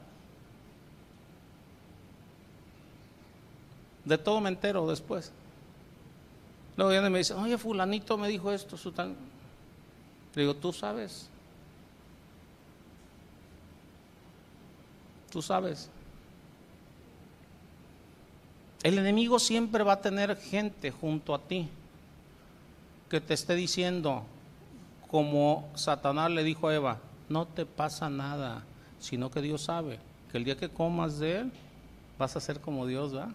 De todo me entero después. Luego viene y me dice, oye, fulanito me dijo esto, su tan... Le digo, tú sabes. Tú sabes. El enemigo siempre va a tener gente junto a ti que te esté diciendo, como Satanás le dijo a Eva, no te pasa nada, sino que Dios sabe que el día que comas de él vas a ser como Dios, ¿verdad?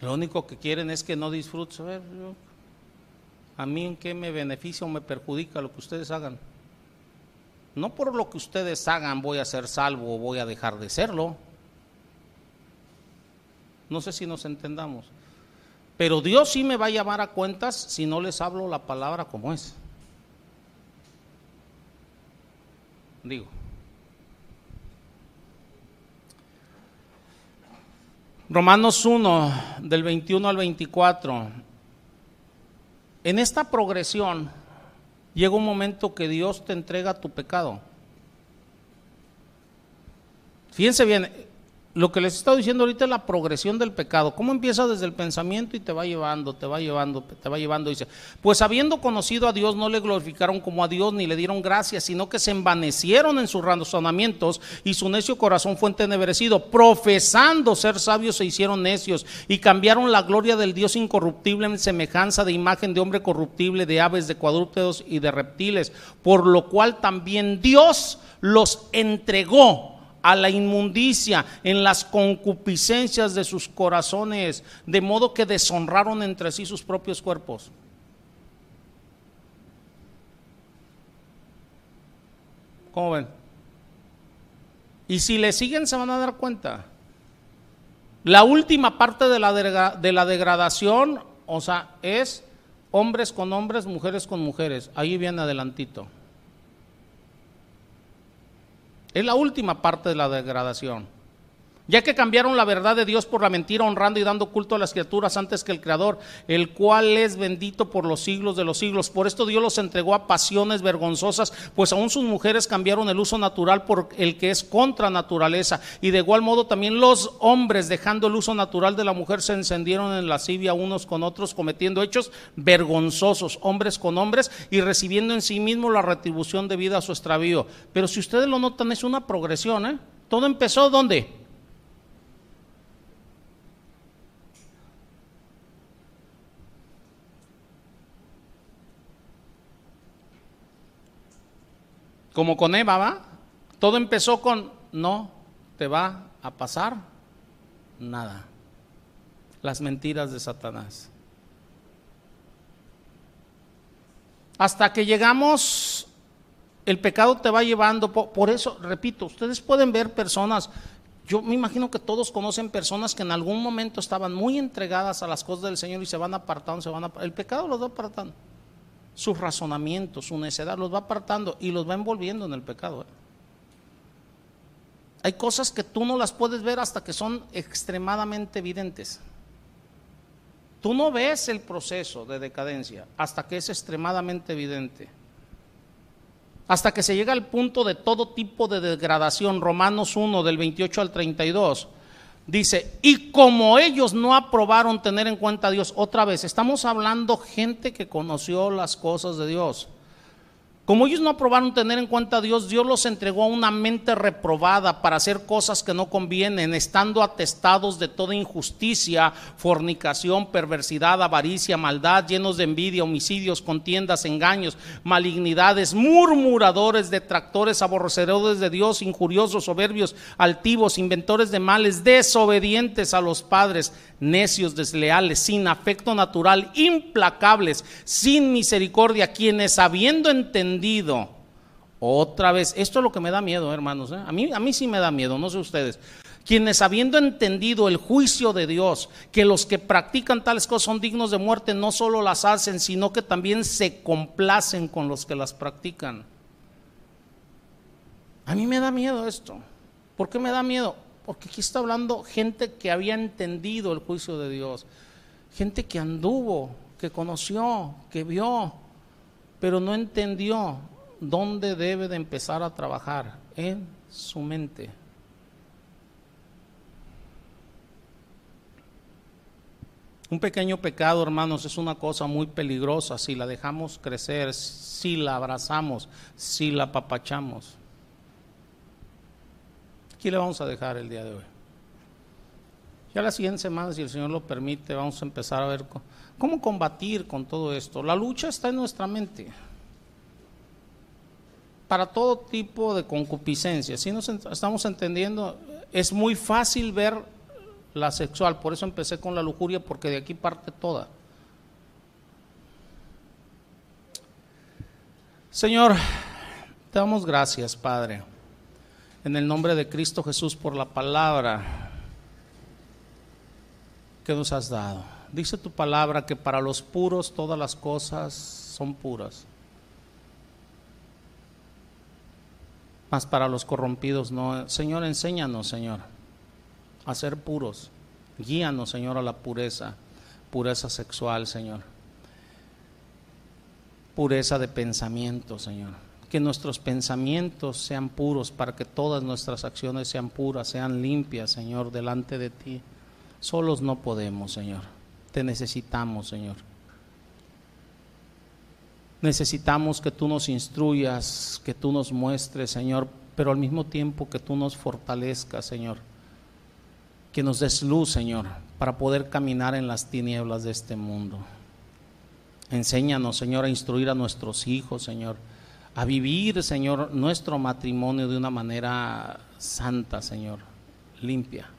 Lo único que quieren es que no disfrutes. A, a mí en qué me beneficia o me perjudica lo que ustedes hagan. No por lo que ustedes hagan voy a ser salvo o voy a dejar de serlo. No sé si nos entendamos. Pero Dios sí me va a llamar a cuentas si no les hablo la palabra como es. Digo. Romanos 1, del 21 al 24. En esta progresión llega un momento que Dios te entrega tu pecado. Fíjense bien, lo que les he estado diciendo ahorita es la progresión del pecado. ¿Cómo empieza desde el pensamiento y te va llevando, te va llevando, te va llevando? Dice, pues habiendo conocido a Dios no le glorificaron como a Dios ni le dieron gracias, sino que se envanecieron en sus razonamientos y su necio corazón fue entenebrecido. Profesando ser sabios se hicieron necios y cambiaron la gloria del Dios incorruptible en semejanza de imagen de hombre corruptible, de aves, de cuadrúpedos y de reptiles. Por lo cual también Dios los entregó a la inmundicia, en las concupiscencias de sus corazones, de modo que deshonraron entre sí sus propios cuerpos. ¿Cómo ven? Y si le siguen se van a dar cuenta. La última parte de la, de la degradación, o sea, es hombres con hombres, mujeres con mujeres. Ahí viene adelantito. Es la última parte de la degradación ya que cambiaron la verdad de Dios por la mentira, honrando y dando culto a las criaturas antes que el Creador, el cual es bendito por los siglos de los siglos. Por esto Dios los entregó a pasiones vergonzosas, pues aún sus mujeres cambiaron el uso natural por el que es contra naturaleza. Y de igual modo también los hombres, dejando el uso natural de la mujer, se encendieron en lascivia unos con otros, cometiendo hechos vergonzosos, hombres con hombres, y recibiendo en sí mismo la retribución debida a su extravío. Pero si ustedes lo notan, es una progresión, ¿eh? Todo empezó ¿dónde? Como con Eva, ¿va? Todo empezó con, no te va a pasar nada. Las mentiras de Satanás. Hasta que llegamos, el pecado te va llevando. Por, eso, repito, ustedes pueden ver personas, yo me imagino que todos conocen personas que en algún momento estaban muy entregadas a las cosas del Señor y se van apartando, se van apartando. El pecado los va apartando sus razonamientos, su necedad, los va apartando y los va envolviendo en el pecado. ¿eh? Hay cosas que tú no las puedes ver hasta que son extremadamente evidentes. Tú no ves el proceso de decadencia hasta que es extremadamente evidente. Hasta que se llega al punto de todo tipo de degradación. Romanos 1 del 28 al 32 Dice, y como ellos no aprobaron tener en cuenta a Dios, otra vez, estamos hablando gente que conoció las cosas de Dios. Como ellos no aprobaron tener en cuenta a Dios, Dios los entregó a una mente reprobada para hacer cosas que no convienen, estando atestados de toda injusticia, fornicación, perversidad, avaricia, maldad, llenos de envidia, homicidios, contiendas, engaños, malignidades, murmuradores, detractores, aborrecedores de Dios, injuriosos, soberbios, altivos, inventores de males, desobedientes a los padres, necios, desleales, sin afecto natural, implacables, sin misericordia, quienes habiendo entendido otra vez, esto es lo que me da miedo, hermanos. ¿eh? A, mí, a mí sí me da miedo, no sé ustedes. Quienes habiendo entendido el juicio de Dios, que los que practican tales cosas son dignos de muerte, no solo las hacen, sino que también se complacen con los que las practican. A mí me da miedo esto. ¿Por qué me da miedo? Porque aquí está hablando gente que había entendido el juicio de Dios, gente que anduvo, que conoció, que vio, pero no entendió dónde debe de empezar a trabajar, en su mente. Un pequeño pecado, hermanos, es una cosa muy peligrosa si la dejamos crecer, si la abrazamos, si la apapachamos. Aquí le vamos a dejar el día de hoy. Ya la siguiente semana, si el Señor lo permite, vamos a empezar a ver ¿Cómo combatir con todo esto? La lucha está en nuestra mente. Para todo tipo de concupiscencia. Si nos estamos entendiendo, es muy fácil ver la sexual. Por eso empecé con la lujuria, porque de aquí parte toda. Señor, te damos gracias, Padre, en el nombre de Cristo Jesús por la palabra que nos has dado. Dice tu palabra que para los puros todas las cosas son puras. Mas para los corrompidos no. Señor, enséñanos, Señor, a ser puros, Guíanos, Señor, a la pureza, pureza sexual, Señor. Pureza de pensamiento, Señor. Que nuestros pensamientos sean puros para que todas nuestras acciones sean puras, sean limpias, Señor, delante de ti. Solos no podemos, Señor. Te necesitamos, Señor. Necesitamos que tú nos instruyas, que tú nos muestres, Señor, pero al mismo tiempo que tú nos fortalezcas, Señor. Que nos des luz, Señor, para poder caminar en las tinieblas de este mundo. Enséñanos, Señor, a instruir a nuestros hijos, Señor, a vivir, Señor, nuestro matrimonio de una manera santa, Señor, limpia.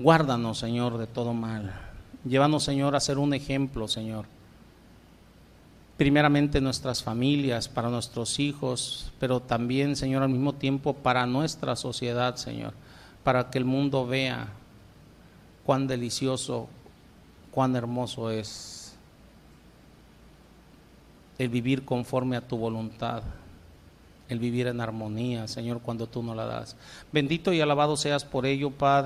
Guárdanos, Señor, de todo mal. Llévanos, Señor, a ser un ejemplo, Señor. Primeramente nuestras familias, para nuestros hijos, pero también, Señor, al mismo tiempo para nuestra sociedad, Señor, para que el mundo vea cuán delicioso, cuán hermoso es el vivir conforme a tu voluntad, el vivir en armonía, Señor, cuando tú nos la das. Bendito y alabado seas por ello, Padre.